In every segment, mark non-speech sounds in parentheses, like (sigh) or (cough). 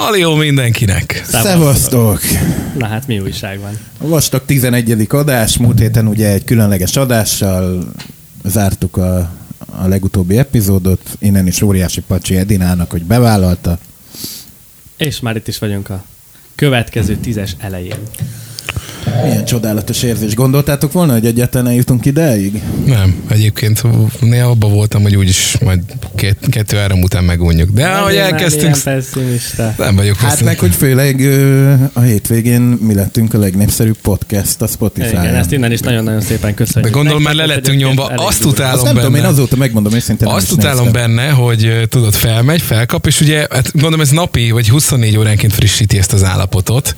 Halió mindenkinek! Szevasztok! Na hát mi újság van? A Vastag 11. adás, múlt héten ugye egy különleges adással zártuk a, a legutóbbi epizódot, innen is óriási Pacsi Edinának, hogy bevállalta. És már itt is vagyunk a következő tízes elején. Milyen csodálatos érzés. Gondoltátok volna, hogy egyáltalán eljutunk ideig? Nem, egyébként néha abban voltam, hogy úgyis majd két, kettő-három után megunjuk. De ahogy elkezdtünk... Nem pessimista. Nem vagyok Hát meg, hogy főleg ö, a hétvégén mi lettünk a legnépszerűbb podcast a Spotify-on. Igen, ezt innen is nagyon-nagyon szépen köszönjük. De gondolom már Nektek le lettünk egyébként nyomva. Azt utálom Azt nem benne. tudom, én azóta megmondom őszintén. nem Azt utálom néztem. benne, hogy tudod, felmegy, felkap, és ugye, hát gondolom ez napi, vagy 24 óránként frissíti ezt az állapotot,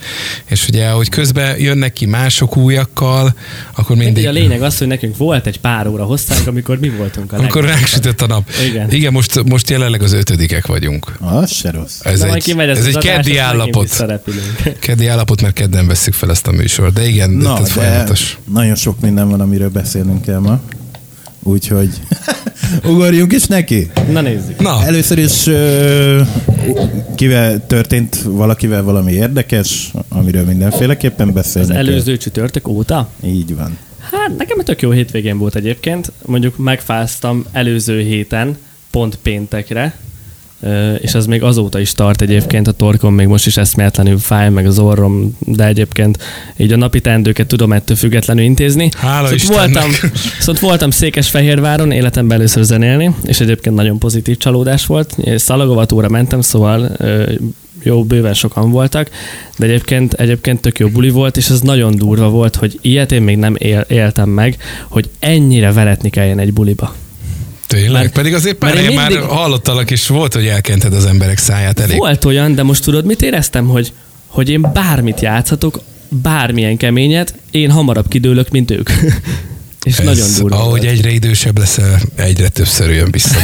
és ugye, hogy közben jönnek ki mások újakkal, akkor mindig... Mindig. A lényeg az, hogy nekünk volt egy pár óra hosszánk, amikor mi voltunk a Amikor legnagyobb. ránk sütött a nap. Igen. Igen most, most jelenleg az ötödikek vagyunk. Az se rossz. Ez De egy, ez az egy adás, keddi állapot. Keddi állapot, mert kedden veszük fel ezt a műsort. De igen, Na, ez de folyamatos. nagyon sok minden van, amiről beszélnünk kell ma. Úgyhogy (laughs) ugorjunk is neki. Na nézzük. Na, Először is ö, kivel történt valakivel valami érdekes, amiről mindenféleképpen Az beszélni kell. előző csütörtök óta? Így van. Hát nekem egy tök jó hétvégén volt egyébként. Mondjuk megfáztam előző héten, pont péntekre, és az még azóta is tart egyébként, a torkom még most is eszméletlenül fáj, meg az orrom, de egyébként így a napi teendőket tudom ettől függetlenül intézni. Hála szóval Istennek. voltam, szóval voltam Székesfehérváron, életemben először zenélni, és egyébként nagyon pozitív csalódás volt. Szalagovatóra mentem, szóval jó, bőven sokan voltak, de egyébként, egyébként tök jó buli volt, és ez nagyon durva volt, hogy ilyet én még nem él, éltem meg, hogy ennyire veretni kelljen egy buliba. Tényleg. mert- Pedig azért mert pár én helyen már mindig- hallottalak, és volt, hogy elkented az emberek száját elég. Volt olyan, de most tudod, mit éreztem, hogy, hogy én bármit játszhatok, bármilyen keményet, én hamarabb kidőlök, mint ők. (laughs) és Ez, nagyon durva Ahogy volt. egyre idősebb leszel, egyre többször jön vissza.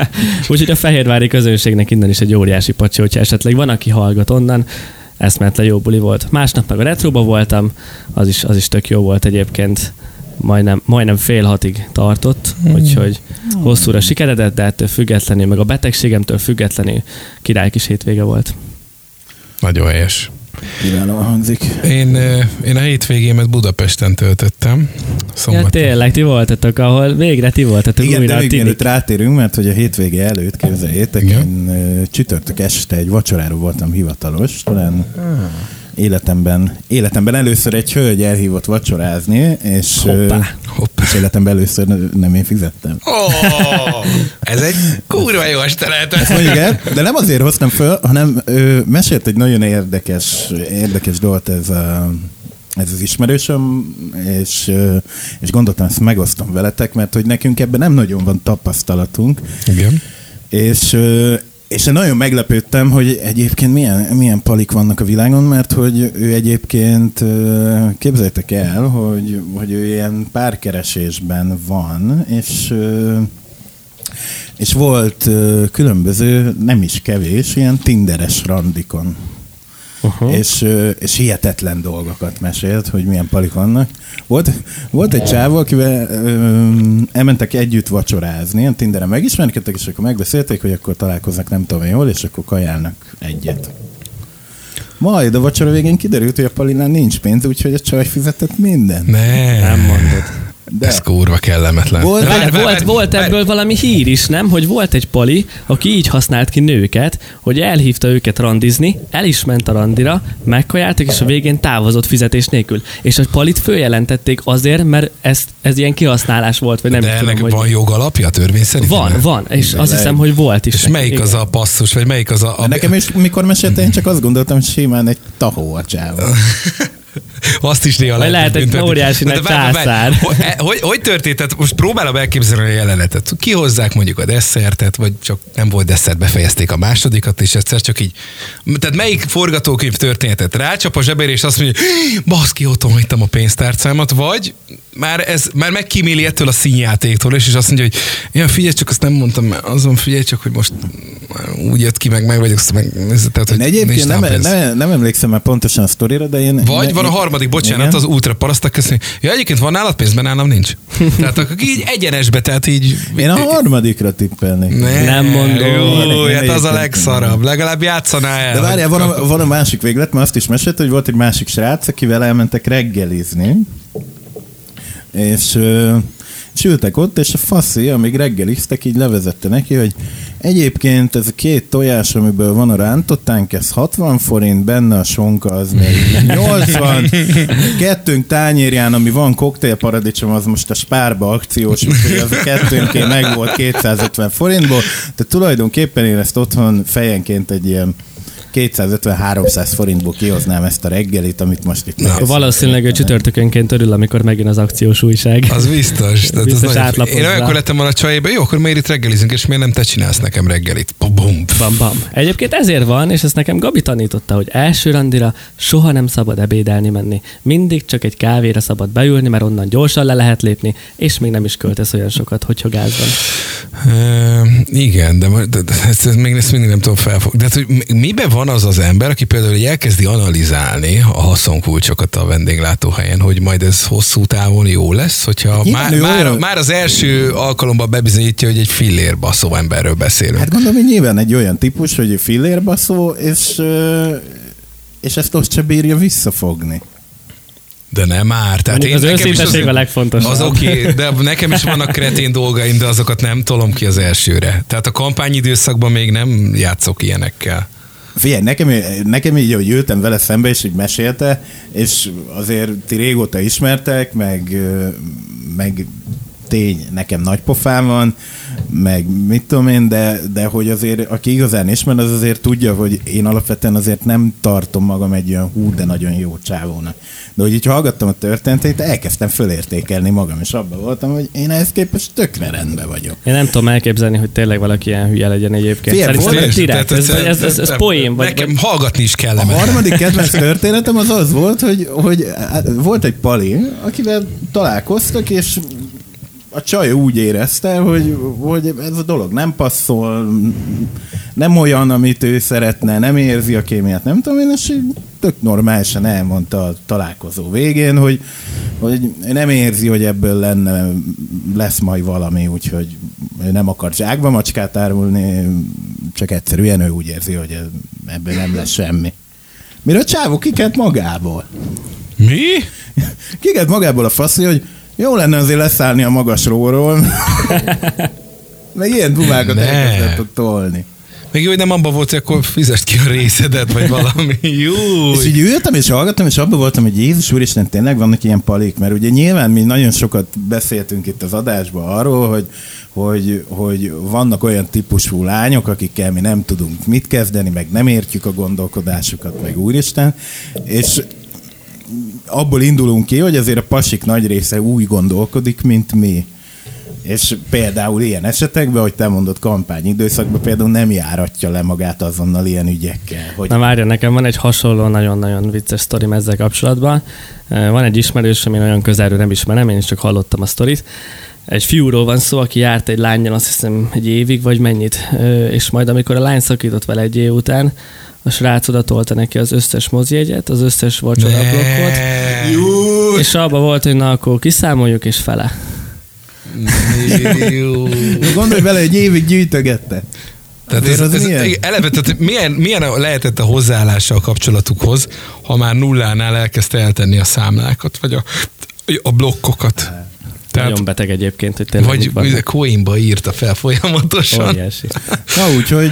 (laughs) Úgyhogy a fehérvári közönségnek innen is egy óriási pacsi, hogyha esetleg van, aki hallgat onnan, eszmetlen jó buli volt. Másnap meg a retroba voltam, az is, az is tök jó volt egyébként. Majdnem, majdnem fél hatig tartott, úgyhogy hosszúra sikeredett, de ettől függetlenül, meg a betegségemtől függetlenül király kis hétvége volt. Nagyon helyes. Kiválóan hangzik. Én, én a hétvégémet Budapesten töltöttem. Ja, Szombaton. tényleg, ti voltatok, ahol végre ti voltatok Igen, újra de tinik. mielőtt rátérünk, mert hogy a hétvége előtt, képzeljétek, Igen. én csütörtök este egy vacsorára voltam hivatalos, talán életemben, életemben először egy hölgy elhívott vacsorázni, és, Hoppá. Hoppá. és életemben először nem én fizettem. Oh, ez egy kurva jó este lehetett. Mondjuk el, de nem azért hoztam föl, hanem ő mesélt egy nagyon érdekes, érdekes dolgot ez, a, ez az ismerősöm, és, és gondoltam, ezt megosztom veletek, mert hogy nekünk ebben nem nagyon van tapasztalatunk, Igen. és, és én nagyon meglepődtem, hogy egyébként milyen, milyen palik vannak a világon, mert hogy ő egyébként, képzeljétek el, hogy, hogy ő ilyen párkeresésben van, és és volt különböző, nem is kevés, ilyen tinderes randikon. Uh-huh. És, és hihetetlen dolgokat mesélt, hogy milyen palik vannak. Volt, volt egy csávó, akivel ö, elmentek együtt vacsorázni, ilyen Tinderen megismerkedtek, és akkor megbeszélték, hogy akkor találkoznak nem tudom én hol, és akkor kajálnak egyet. Majd a vacsora végén kiderült, hogy a Palinán nincs pénz, úgyhogy a csaj fizetett mindent. Ne. Nem mondod. De Ez kurva kellemetlen. Volt- Várj, Várj, volt, várj, volt várj. ebből valami hír is, nem? Hogy volt egy pali, aki így használt ki nőket, hogy elhívta őket randizni, el is ment a randira, megkajáltak, és a végén távozott fizetés nélkül. És a palit följelentették azért, mert ez, ez ilyen kihasználás volt, vagy nem De tudom, ennek hogy... van jogalapja törvény szerint? Van, van, és azt Lehet. hiszem, hogy volt is. És neki. melyik az a passzus, vagy melyik az a... a Nekem is, mikor mesélte, én csak azt gondoltam, hogy simán egy tahó a csávó. (laughs) Azt is néha Vagy lehet egy büntetni. óriási nagy császár. Hogy, e- hogy, történt? Tehát most próbálom elképzelni a jelenetet. Kihozzák mondjuk a desszertet, vagy csak nem volt desszert, befejezték a másodikat, és egyszer csak így... Tehát melyik forgatókönyv történetet? Rácsap a zsebére, és azt mondja, baszki, otthon hagytam a pénztárcámat, vagy már, ez, már megkíméli ettől a színjátéktól, és, és azt mondja, hogy ja, figyelj, csak azt nem mondtam, mert azon figyelj csak, hogy most úgy jött ki, meg meg vagyok, azt meg, tehát, hogy Én egyébként nem, nem, nem emlékszem már pontosan a sztorira, de én... Vagy én, van a harmadik harmadik, bocsánat, Igen. az útra parasztak köszönni. Ja, egyébként van nálad pénzben, nálam nincs. (laughs) Tehát akkor így egyenesbe, tehát így... Én a harmadikra tippelnék. Ne, Nem mondom. Jó, hát az a legszarabb. Legalább játszanál el. De várjál, van a, van a másik véglet, mert azt is mesélt, hogy volt egy másik srác, akivel elmentek reggelizni, és, ö, és ültek ott, és a faszi, amíg reggeliztek, így levezette neki, hogy egyébként ez a két tojás, amiből van a rántottánk, ez 60 forint, benne a sonka az még 80, kettőnk tányérján, ami van koktélparadicsom, az most a spárba akciós, úgyhogy az a kettőnké meg volt 250 forintból, tehát tulajdonképpen én ezt otthon fejenként egy ilyen 250-300 forintból kihoznám ezt a reggelit, amit most itt Na, valószínűleg ő csütörtökönként örül, amikor megjön az akciós újság. Az biztos. Tehát Biztos az nagyon-. Én olyankor lettem volna a csajébe, jó, akkor miért itt reggelizünk, és miért nem te csinálsz nekem reggelit? Bum. Bam, bam. Egyébként ezért van, és ezt nekem Gabi tanította, hogy első randira soha nem szabad ebédelni menni. Mindig csak egy kávéra szabad beülni, mert onnan gyorsan le lehet lépni, és még nem is költesz olyan sokat, hogy gázban. Uh, igen, de, ma- de, de ezt, ezt még ezt mindig nem tudom felfogni. De hát, hogy mi- miben van az az ember, aki például elkezdi analizálni a haszonkulcsokat a vendéglátóhelyen, hogy majd ez hosszú távon jó lesz, hogyha Nyilván már, már, már az első alkalommal bebizonyítja, hogy egy fillér baszó emberről beszélünk. Hát gondolom, hogy nyilván egy olyan típus, hogy fillérbaszó, és, és ezt ott se bírja visszafogni. De nem már. Tehát Mondjuk az nekem is őszinteség a legfontosabb. Az oké, okay, de nekem is vannak kretén dolgaim, de azokat nem tolom ki az elsőre. Tehát a kampányidőszakban még nem játszok ilyenekkel. Figyelj, nekem, nekem így, hogy ültem vele szembe, és így mesélte, és azért ti régóta ismertek, meg, meg tény, nekem nagy pofám van, meg mit tudom én, de, de hogy azért, aki igazán ismer, az azért tudja, hogy én alapvetően azért nem tartom magam egy olyan hú, de nagyon jó csávónak. De hogy így hallgattam a történetét, elkezdtem fölértékelni magam, és abban voltam, hogy én ehhez képest tökre rendben vagyok. Én nem tudom elképzelni, hogy tényleg valaki ilyen hülye legyen egyébként. Figyelj, Szerintem ez direkt, ez, ez, ez, ez nem- poén, vagy, Nekem vagy hallgatni is A kellene. harmadik (laughs) kedvenc történetem az az volt, hogy, hogy hát volt egy pali, akivel találkoztak, és a csaj úgy érezte, hogy, hogy ez a dolog nem passzol, nem olyan, amit ő szeretne, nem érzi a kémiát, nem tudom én, és tök normálisan elmondta a találkozó végén, hogy, hogy nem érzi, hogy ebből lenne, lesz majd valami, úgyhogy nem akar zsákba macskát árulni, csak egyszerűen ő úgy érzi, hogy ebből nem lesz semmi. Mire a csávó kikelt magából. Mi? Kikelt magából a faszi, hogy jó lenne azért leszállni a magasról. (laughs) Meg ilyen dumákat Ne. elkezdett tolni. Még jó, hogy nem abban volt, hogy akkor fizest ki a részedet, vagy valami. (laughs) Jó. És így ültem és hallgattam, és abban voltam, hogy Jézus úristen, tényleg vannak ilyen palik, mert ugye nyilván mi nagyon sokat beszéltünk itt az adásban arról, hogy, hogy, hogy vannak olyan típusú lányok, akikkel mi nem tudunk mit kezdeni, meg nem értjük a gondolkodásukat, meg úristen, és abból indulunk ki, hogy azért a pasik nagy része úgy gondolkodik, mint mi. És például ilyen esetekben, hogy te mondod kampányidőszakban például nem járatja le magát azonnal ilyen ügyekkel. Hogy Na várja, nekem van egy hasonló, nagyon-nagyon vicces sztorim ezzel kapcsolatban. Van egy ismerősöm, én olyan közelről nem ismerem, én is csak hallottam a sztorit. Egy fiúról van szó, aki járt egy lányjal, azt hiszem egy évig, vagy mennyit. És majd amikor a lány szakított vele egy év után, a srác oda tolta neki az összes mozjegyet, az összes vacsora blokkot, Jó. és abba volt, hogy na akkor kiszámoljuk, és fele. Jó. Gondolj bele, hogy évig gyűjtögette. Tehát ez, az ez, milyen? eleve, tehát milyen, milyen lehetett a hozzáállása a kapcsolatukhoz, ha már nullánál elkezdte eltenni a számlákat, vagy a, a blokkokat? Tehát, Nagyon beteg egyébként, hogy tényleg vagy van. coinba írta fel folyamatosan. Óriási. Na úgyhogy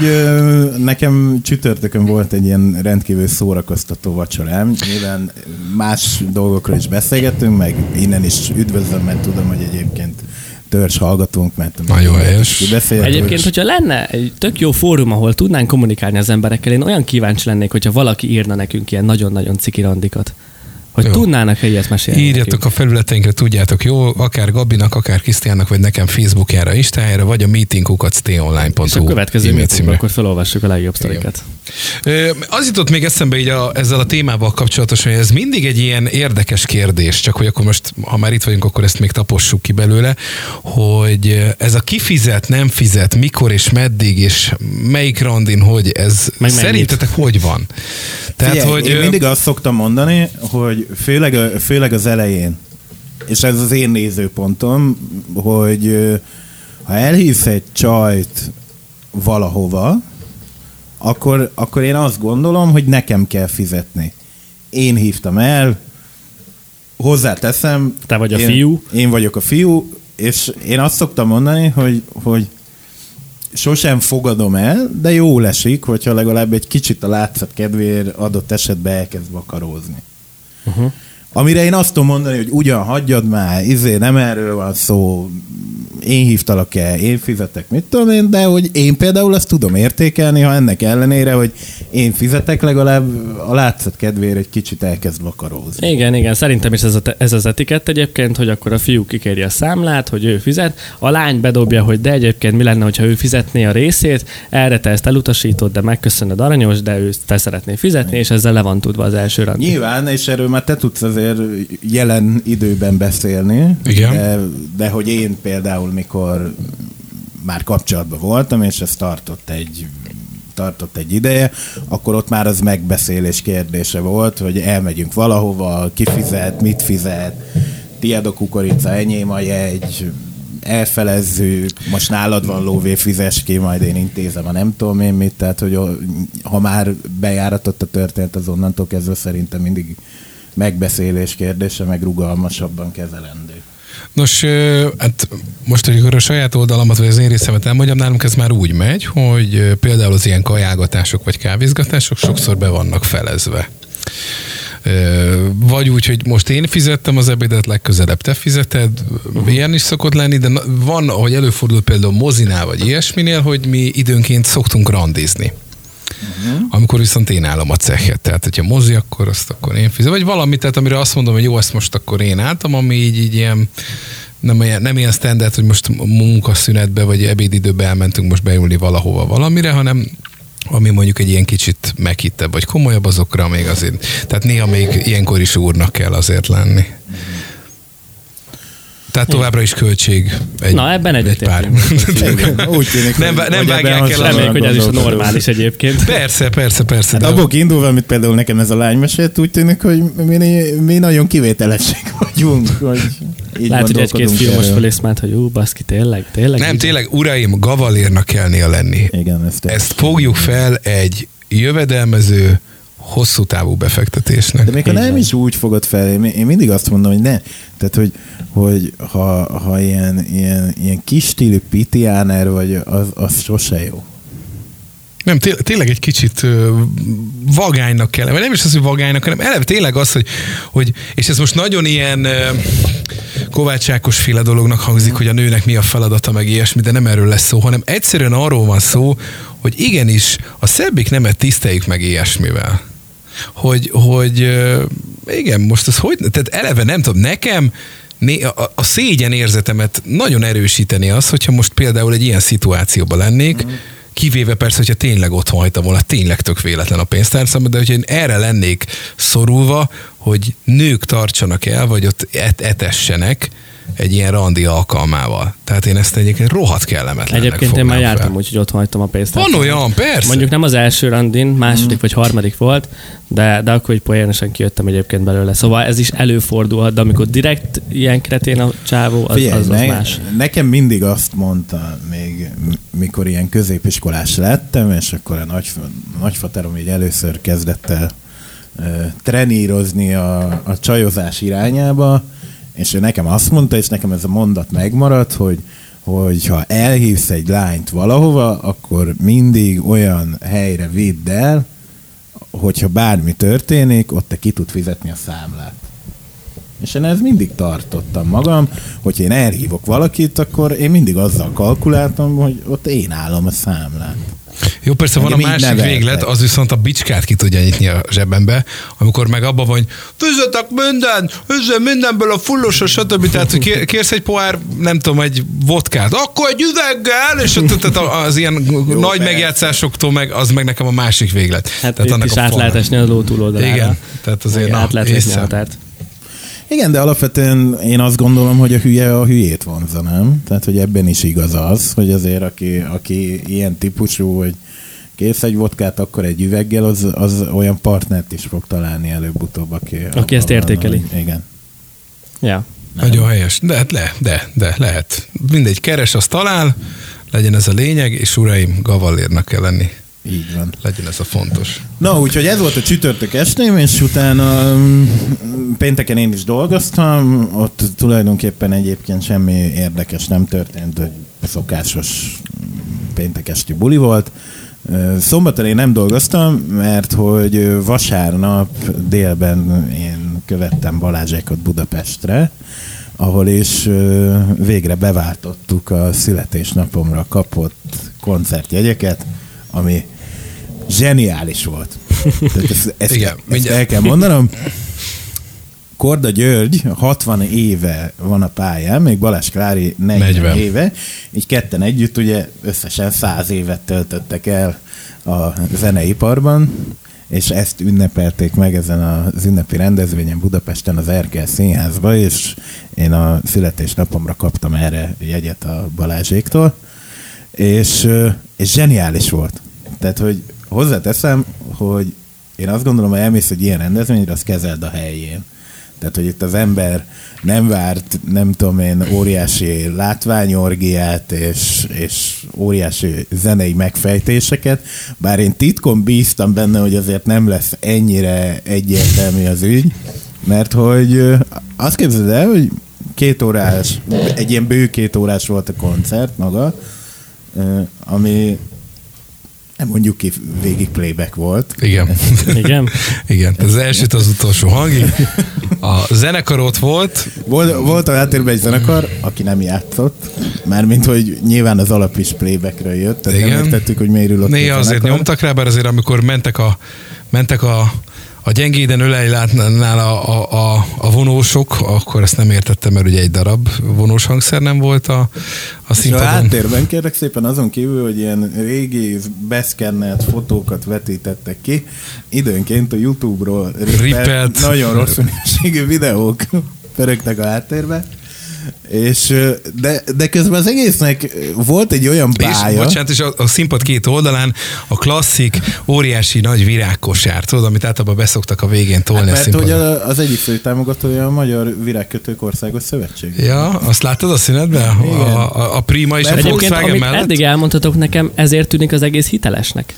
nekem csütörtökön volt egy ilyen rendkívül szórakoztató vacsorám. Nyilván más dolgokról is beszélgettünk, meg innen is üdvözlöm, mert tudom, hogy egyébként törzs hallgatunk, mert Nagyon helyes. Egyébként, hogyha lenne egy tök jó fórum, ahol tudnánk kommunikálni az emberekkel, én olyan kíváncsi lennék, hogyha valaki írna nekünk ilyen nagyon-nagyon ciki randikat. Hogy Jó. tudnának-e ilyet mesélni Írjatok nekünk. a felületeinkre, tudjátok, jó? Akár Gabinak, akár Krisztiánnak, vagy nekem Facebookjára, Instájára, vagy a meetingukat És a következő meetingben akkor felolvassuk a legjobb sztorikat. Az jutott még eszembe így a, ezzel a témával kapcsolatosan, hogy ez mindig egy ilyen érdekes kérdés, csak hogy akkor most, ha már itt vagyunk, akkor ezt még tapossuk ki belőle, hogy ez a kifizet, nem fizet, mikor és meddig, és melyik randin, hogy ez Meg mennyit. szerintetek hogy van? Tehát, Figyelj, hogy én mindig azt szoktam mondani, hogy főleg, főleg az elején, és ez az én nézőpontom, hogy ha elhívsz egy csajt valahova, akkor, akkor én azt gondolom, hogy nekem kell fizetni. Én hívtam el, hozzáteszem. Te vagy a én, fiú. Én vagyok a fiú, és én azt szoktam mondani, hogy, hogy sosem fogadom el, de jó esik, hogyha legalább egy kicsit a látszat kedvéért adott esetben elkezd vakarózni. Uh-huh. Amire én azt tudom mondani, hogy ugyan hagyjad már, izé, nem erről van szó, én hívtalak el, én fizetek, mit tudom én, de hogy én például azt tudom értékelni, ha ennek ellenére, hogy én fizetek, legalább a látszat kedvéért egy kicsit elkezd vakarózni. Igen, igen, szerintem is ez, a, ez az etikett egyébként, hogy akkor a fiú kikéri a számlát, hogy ő fizet, a lány bedobja, hogy de egyébként mi lenne, hogyha ő fizetné a részét, erre te ezt elutasítod, de megköszönöd aranyos, de ő te szeretné fizetni, és ezzel le van tudva az első randi. Nyilván, és erről már te tudsz azért jelen időben beszélni. Igen. De, de hogy én például, mikor már kapcsolatban voltam, és ez tartott egy tartott egy ideje, akkor ott már az megbeszélés kérdése volt, hogy elmegyünk valahova, ki fizet, mit fizet, tiéd a kukorica, enyém a jegy, elfelezzük, most nálad van lóvé, fizes ki, majd én intézem a nem tudom én mit, tehát hogy ha már bejáratott a történet, az onnantól kezdve szerintem mindig megbeszélés kérdése, meg rugalmasabban kezelendő. Nos, hát most, hogy a saját oldalamat, vagy az én részemet elmondjam, nálunk ez már úgy megy, hogy például az ilyen kajálgatások, vagy kávézgatások sokszor be vannak felezve. Vagy úgy, hogy most én fizettem az ebédet, legközelebb te fizeted, uh-huh. ilyen is szokott lenni, de van, ahogy előfordul például mozinál, vagy ilyesminél, hogy mi időnként szoktunk randizni. Uh-huh. Amikor viszont én állom a cechet. Tehát, hogyha mozi, akkor azt akkor én fizetem. Vagy valami, tehát amire azt mondom, hogy jó, ezt most akkor én álltam, ami így, így ilyen nem ilyen, nem ilyen standard, hogy most munkaszünetbe vagy ebédidőbe elmentünk most beülni valahova valamire, hanem ami mondjuk egy ilyen kicsit meghittebb vagy komolyabb azokra még azért. Tehát néha még ilyenkor is úrnak kell azért lenni. Tehát továbbra is költség egy, Na, ebben egy pár. egyetértünk. Úgy tűnik, Nem, hogy- nem hogy vágják el Reméljük, hogy ez is normális egyébként. Persze, persze, persze. Hát abból kiindulva, amit például nekem ez a lány mesélt, úgy tűnik, hogy mi, mi nagyon kivételesek (laughs) vagyunk, hogy így Lehet, hogy egy-két gondolkodunk fiú most erről. fölészmált, hogy ú, baszki, tényleg, tényleg. Nem, így? tényleg, uraim, gavalérnak kellnie lenni. Igen, ezt, Ezt fogjuk fel egy jövedelmező, hosszú távú befektetésnek. De még ha nem is úgy fogod fel, én, mindig azt mondom, hogy ne. Tehát, hogy, hogy ha, ha ilyen, ilyen, ilyen kis stílű pitiáner vagy, az, az sose jó. Nem, té- tényleg egy kicsit ö, vagánynak kell, vagy nem is az, hogy vagánynak, hanem eleve tényleg az, hogy, hogy és ez most nagyon ilyen ö, Kovács Ákos féle dolognak hangzik, hogy a nőnek mi a feladata, meg ilyesmi, de nem erről lesz szó, hanem egyszerűen arról van szó, hogy igenis a szebbik nemet tiszteljük meg ilyesmivel. Hogy, hogy igen, most az hogy, tehát eleve nem tudom, nekem a, a szégyen érzetemet nagyon erősíteni az, hogyha most például egy ilyen szituációban lennék, mm. kivéve persze, hogyha tényleg otthon hagytam volna, tényleg tök véletlen a pénztárcám, de hogyha én erre lennék szorulva, hogy nők tartsanak el, vagy ott et- etessenek egy ilyen randi alkalmával. Tehát én ezt egyébként rohadt kellemetlennek Egyébként én már jártam fel. úgy, hogy ott hagytam a pénzt. Van olyan, persze. Mondjuk nem az első randin, második vagy harmadik volt, de, de akkor egy poénosan kijöttem egyébként belőle. Szóval ez is előfordulhat, de amikor direkt ilyen kretén a csávó, az, Figyelj, az, az ne, más. nekem mindig azt mondta, még mikor ilyen középiskolás lettem, és akkor a nagy, nagyfaterom így először kezdett el trenírozni a, a csajozás irányába, és ő nekem azt mondta, és nekem ez a mondat megmaradt, hogy hogy ha elhívsz egy lányt valahova, akkor mindig olyan helyre vidd el, hogyha bármi történik, ott te ki tud fizetni a számlát. És én ez mindig tartottam magam, hogy én elhívok valakit, akkor én mindig azzal kalkuláltam, hogy ott én állom a számlát. Jó, persze van a másik neveltek. véglet, az viszont a bicskát ki tudja nyitni a zsebembe, amikor meg abban van, fizetek minden, fizetek mindenből a fullos, stb. Tehát, hogy kér- kérsz egy pohár, nem tudom, egy vodkát, akkor egy üveggel, és ott- tehát az ilyen nagy persze. megjátszásoktól meg, az meg nekem a másik véglet. Hát tehát itt is a át lehet esni a ló túloldalára. Igen, tehát azért Igen, na, át lehet határt. Igen, de alapvetően én azt gondolom, hogy a hülye a hülyét vonza, nem? Tehát, hogy ebben is igaz az, hogy azért aki, aki ilyen típusú, hogy kész egy vodkát, akkor egy üveggel, az, az olyan partnert is fog találni előbb-utóbb, aki... abban ezt van, értékeli. hogy- Igen. Ja. Nagyon helyes. De, hát le, de, de, lehet. Mindegy, keres, azt talál, legyen ez a lényeg, és uraim, gavallérnak kell lenni. Így van. Legyen ez a fontos. Na, úgyhogy ez volt a csütörtök estém, és utána mm, pénteken én is dolgoztam, ott tulajdonképpen egyébként semmi érdekes nem történt, hogy szokásos mm, péntek esti buli volt. Szombaton én nem dolgoztam, mert hogy vasárnap délben én követtem Balázsékot Budapestre, ahol is végre beváltottuk a születésnapomra kapott koncertjegyeket, ami zseniális volt. Tehát ezt, (laughs) ezt, Igen, ezt mindjárt. el kell mondanom. (laughs) Korda György 60 éve van a pályán, még Balázs Klári 40, 40. 40. éve, így ketten együtt ugye összesen 100 évet töltöttek el a zeneiparban, és ezt ünnepelték meg ezen az ünnepi rendezvényen Budapesten az Erkel Színházba, és én a születésnapomra kaptam erre jegyet a Balázséktól, és, és zseniális volt. Tehát, hogy hozzáteszem, hogy én azt gondolom, hogy elmész egy ilyen rendezvényre, azt kezeld a helyén. Tehát, hogy itt az ember nem várt, nem tudom én, óriási látványorgiát és, és óriási zenei megfejtéseket, bár én titkon bíztam benne, hogy azért nem lesz ennyire egyértelmű az ügy, mert hogy azt képzeld el, hogy két órás, egy ilyen bő két órás volt a koncert maga, ami nem mondjuk ki, végig playback volt. Igen. Igen? (laughs) Igen, az elsőt az utolsó hangig. A zenekar ott volt, Volt, volt a háttérben egy zenekar, aki nem játszott, mármint, hogy nyilván az alap is playbackről jött, tehát Igen. nem értettük, hogy miért ül ott néha azért zenekar. nyomtak rá, bár azért amikor mentek a, mentek a, a gyengéden ölejlátnál a, a, a, a vonósok, akkor ezt nem értettem, mert ugye egy darab vonós hangszer nem volt a, a És a színpadon. háttérben kérlek szépen azon kívül, hogy ilyen régi beszkennelt fotókat vetítettek ki, időnként a YouTube-ról rippelt, Rippelt. nagyon rossz minőségű videók (laughs) pörögtek a háttérbe, és de, de közben az egésznek volt egy olyan És, bája, bocsánat, és a, a színpad két oldalán a klasszik, óriási nagy virágkosár, tudod, amit általában beszoktak a végén tolni a Hát mert hogy színpadon. a- az egyik fő támogatója a Magyar Virágkötők Országos Szövetség. Ja, azt láttad a színedben? A, a, a Prima és a Mert Egyébként, Volkswagen mellett? eddig elmondhatok nekem, ezért tűnik az egész hitelesnek.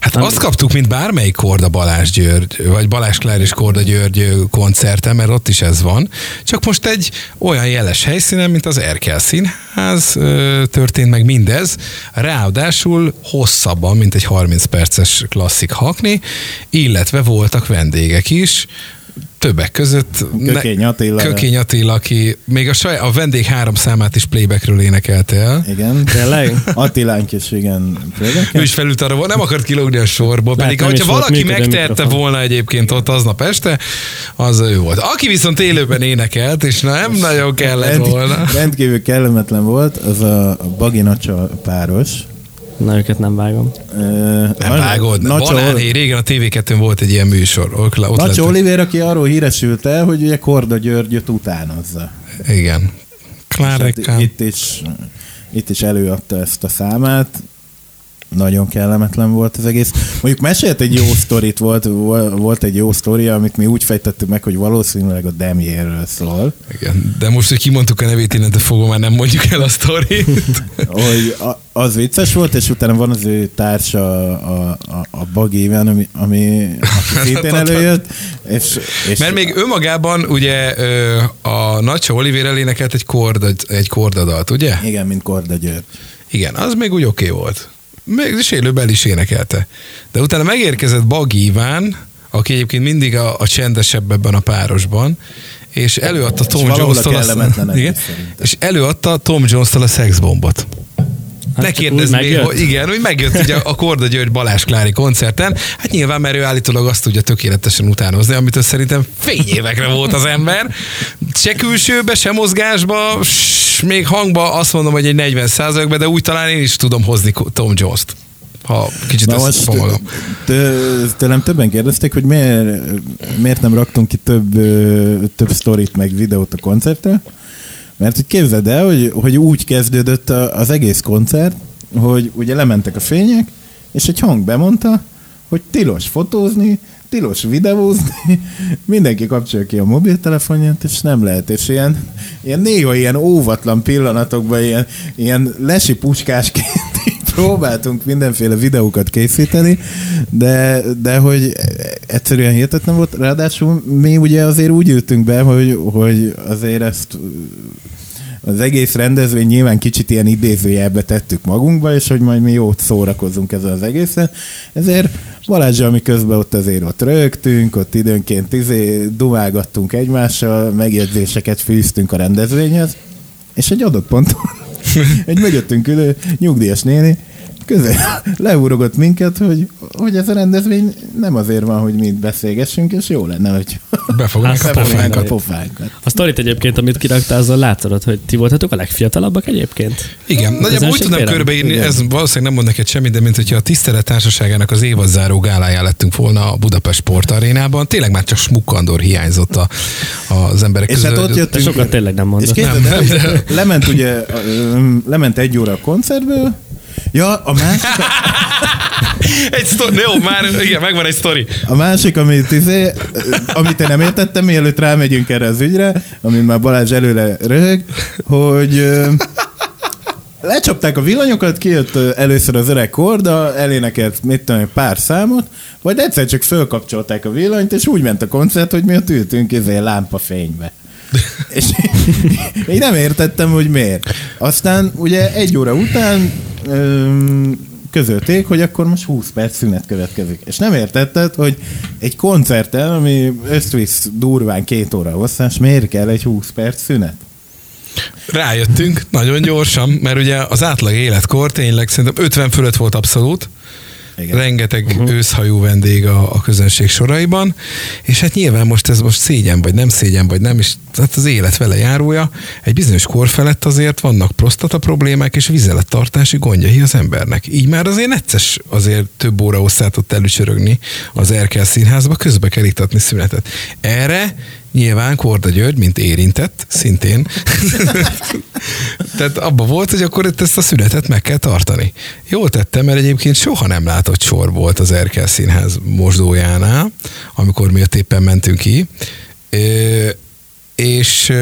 Hát azt kaptuk, mint bármelyik Korda Balázs György, vagy Balázs Klár és Korda György koncerten, mert ott is ez van. Csak most egy olyan jeles helyszínen, mint az Erkel Színház történt meg mindez. Ráadásul hosszabban, mint egy 30 perces klasszik hakni, illetve voltak vendégek is, többek között Kökény Attila. Kökény Attila, aki még a, saj, a vendég három számát is playbackről énekelte el. Igen. Tényleg? Attilánk is igen. Ő is felült arra, nem akart kilógni a sorból, pedig hogyha volt valaki megtehette volna egyébként ott aznap este, az ő volt. Aki viszont élőben énekelt, és nem nagyon kellett volna. rendkívül kellemetlen volt, az a Baginacsa páros. Na, őket nem vágom. Nem vágod. Nacsa, Banánhéj, régen a TV2-n volt egy ilyen műsor. Ott, ott lettek. Oliver, aki arról híresült el, hogy ugye Korda Györgyöt utánozza. Igen. És Klárekám. hát itt is, itt is előadta ezt a számát. Nagyon kellemetlen volt az egész. Mondjuk mesélt egy jó sztorit, volt, volt egy jó sztoria, amit mi úgy fejtettük meg, hogy valószínűleg a Demierről szól. Igen. De most, hogy kimondtuk a nevét, innentől fogom, már nem mondjuk el a sztorit. (laughs) hogy a, az vicces volt, és utána van az ő társa a, a, a Bagéven, ami, ami (laughs) szintén előjött, és, és Mert még önmagában ugye a Nacsa Oliver elénekelt egy, korda, egy kordadalt, ugye? Igen, mint Korda György. Igen, az még úgy oké okay volt. Még és élőben is énekelte. De utána megérkezett Bag Iván, aki egyébként mindig a, a csendesebb ebben a párosban, és előadta Tom a Jones-tól kellemetlenek igen, és előadta Tom Jones-tól a szexbombot. Hát ne kérdezz még, megjött? hogy igen, hogy megjött ugye a Korda György Balázs Klári koncerten. Hát nyilván, mert ő állítólag azt tudja tökéletesen utánozni, amitől szerintem fényévekre volt az ember. Se külsőbe, se mozgásba, s még hangba azt mondom, hogy egy 40 be de úgy talán én is tudom hozni Tom Jones-t. Ha kicsit Na most tőlem többen kérdezték, hogy miért, miért nem raktunk ki több, több sztorit meg videót a koncertre. Mert hogy képzeld el, hogy, hogy úgy kezdődött az egész koncert, hogy ugye lementek a fények, és egy hang bemondta, hogy tilos fotózni, tilos videózni, mindenki kapcsolja ki a mobiltelefonját, és nem lehet, és ilyen, ilyen néha ilyen óvatlan pillanatokban ilyen, ilyen lesi puskásként próbáltunk mindenféle videókat készíteni, de, de hogy egyszerűen hihetetlen volt, ráadásul mi ugye azért úgy ültünk be, hogy, hogy azért ezt az egész rendezvény nyilván kicsit ilyen idézőjelbe tettük magunkba, és hogy majd mi jót szórakozunk ezzel az egészen. Ezért Balázsa, ami közben ott azért ott rögtünk, ott időnként izé, dumálgattunk egymással, megjegyzéseket fűztünk a rendezvényhez, és egy adott ponton (laughs) egy mögöttünk ülő nyugdíjas néni közel (laughs) leúrogott minket, hogy, hogy ez a rendezvény nem azért van, hogy mi itt beszélgessünk, és jó lenne, hogy (laughs) Befognánk a Hát, befognánk a pofánkat. pofánkat. A sztorit egyébként, amit kiraktál, azzal látszod, hogy ti voltatok a legfiatalabbak egyébként? Igen, nagyjából úgy tényleg? körbeírni, Igen. ez valószínűleg nem mond neked semmit, de mint hogyha a Tisztelet Társaságának az évadzáró gáláján lettünk volna a Budapest Sportarénában, tényleg már csak smukkandor hiányzott a, az emberek És közül. hát ott De jöttünk. sokat tényleg nem És mondott. képzeld el, hogy lement ugye, lement egy óra a koncertből, Ja, a másik, (laughs) Egy sztori, jó, már igen, megvan egy sztori. a másik amit, izé, amit én nem értettem, mielőtt rámegyünk erre az ügyre, amit már Balázs előle röhög, hogy lecsapták a villanyokat, kijött először az öreg korda, elénekelt mit tudom, pár számot, majd egyszer csak fölkapcsolták a villanyt, és úgy ment a koncert, hogy mi ott ültünk izé, lámpafénybe. (laughs) És én nem értettem, hogy miért. Aztán ugye egy óra után öm, közölték, hogy akkor most 20 perc szünet következik. És nem értetted, hogy egy koncerten, ami összvisz durván két óra hosszás, miért kell egy 20 perc szünet? Rájöttünk nagyon gyorsan, mert ugye az átlag életkor tényleg szerintem 50 fölött volt abszolút, Igen. rengeteg uh-huh. őszhajú vendég a, a közönség soraiban, és hát nyilván most ez most szégyen, vagy nem szégyen, vagy nem, és hát az élet vele járója. Egy bizonyos kor felett azért vannak prostata problémák és vizelettartási gondjai az embernek. Így már azért necces azért több óra hosszát ott előcsörögni az Erkel színházba, közbe kell iktatni szünetet. Erre Nyilván Korda György, mint érintett, szintén. Tehát abba volt, hogy akkor itt ezt a szünetet meg kell tartani. Jól tettem, mert egyébként soha nem látott sor volt az Erkel Színház mosdójánál, amikor mi ott éppen mentünk ki. Ö, és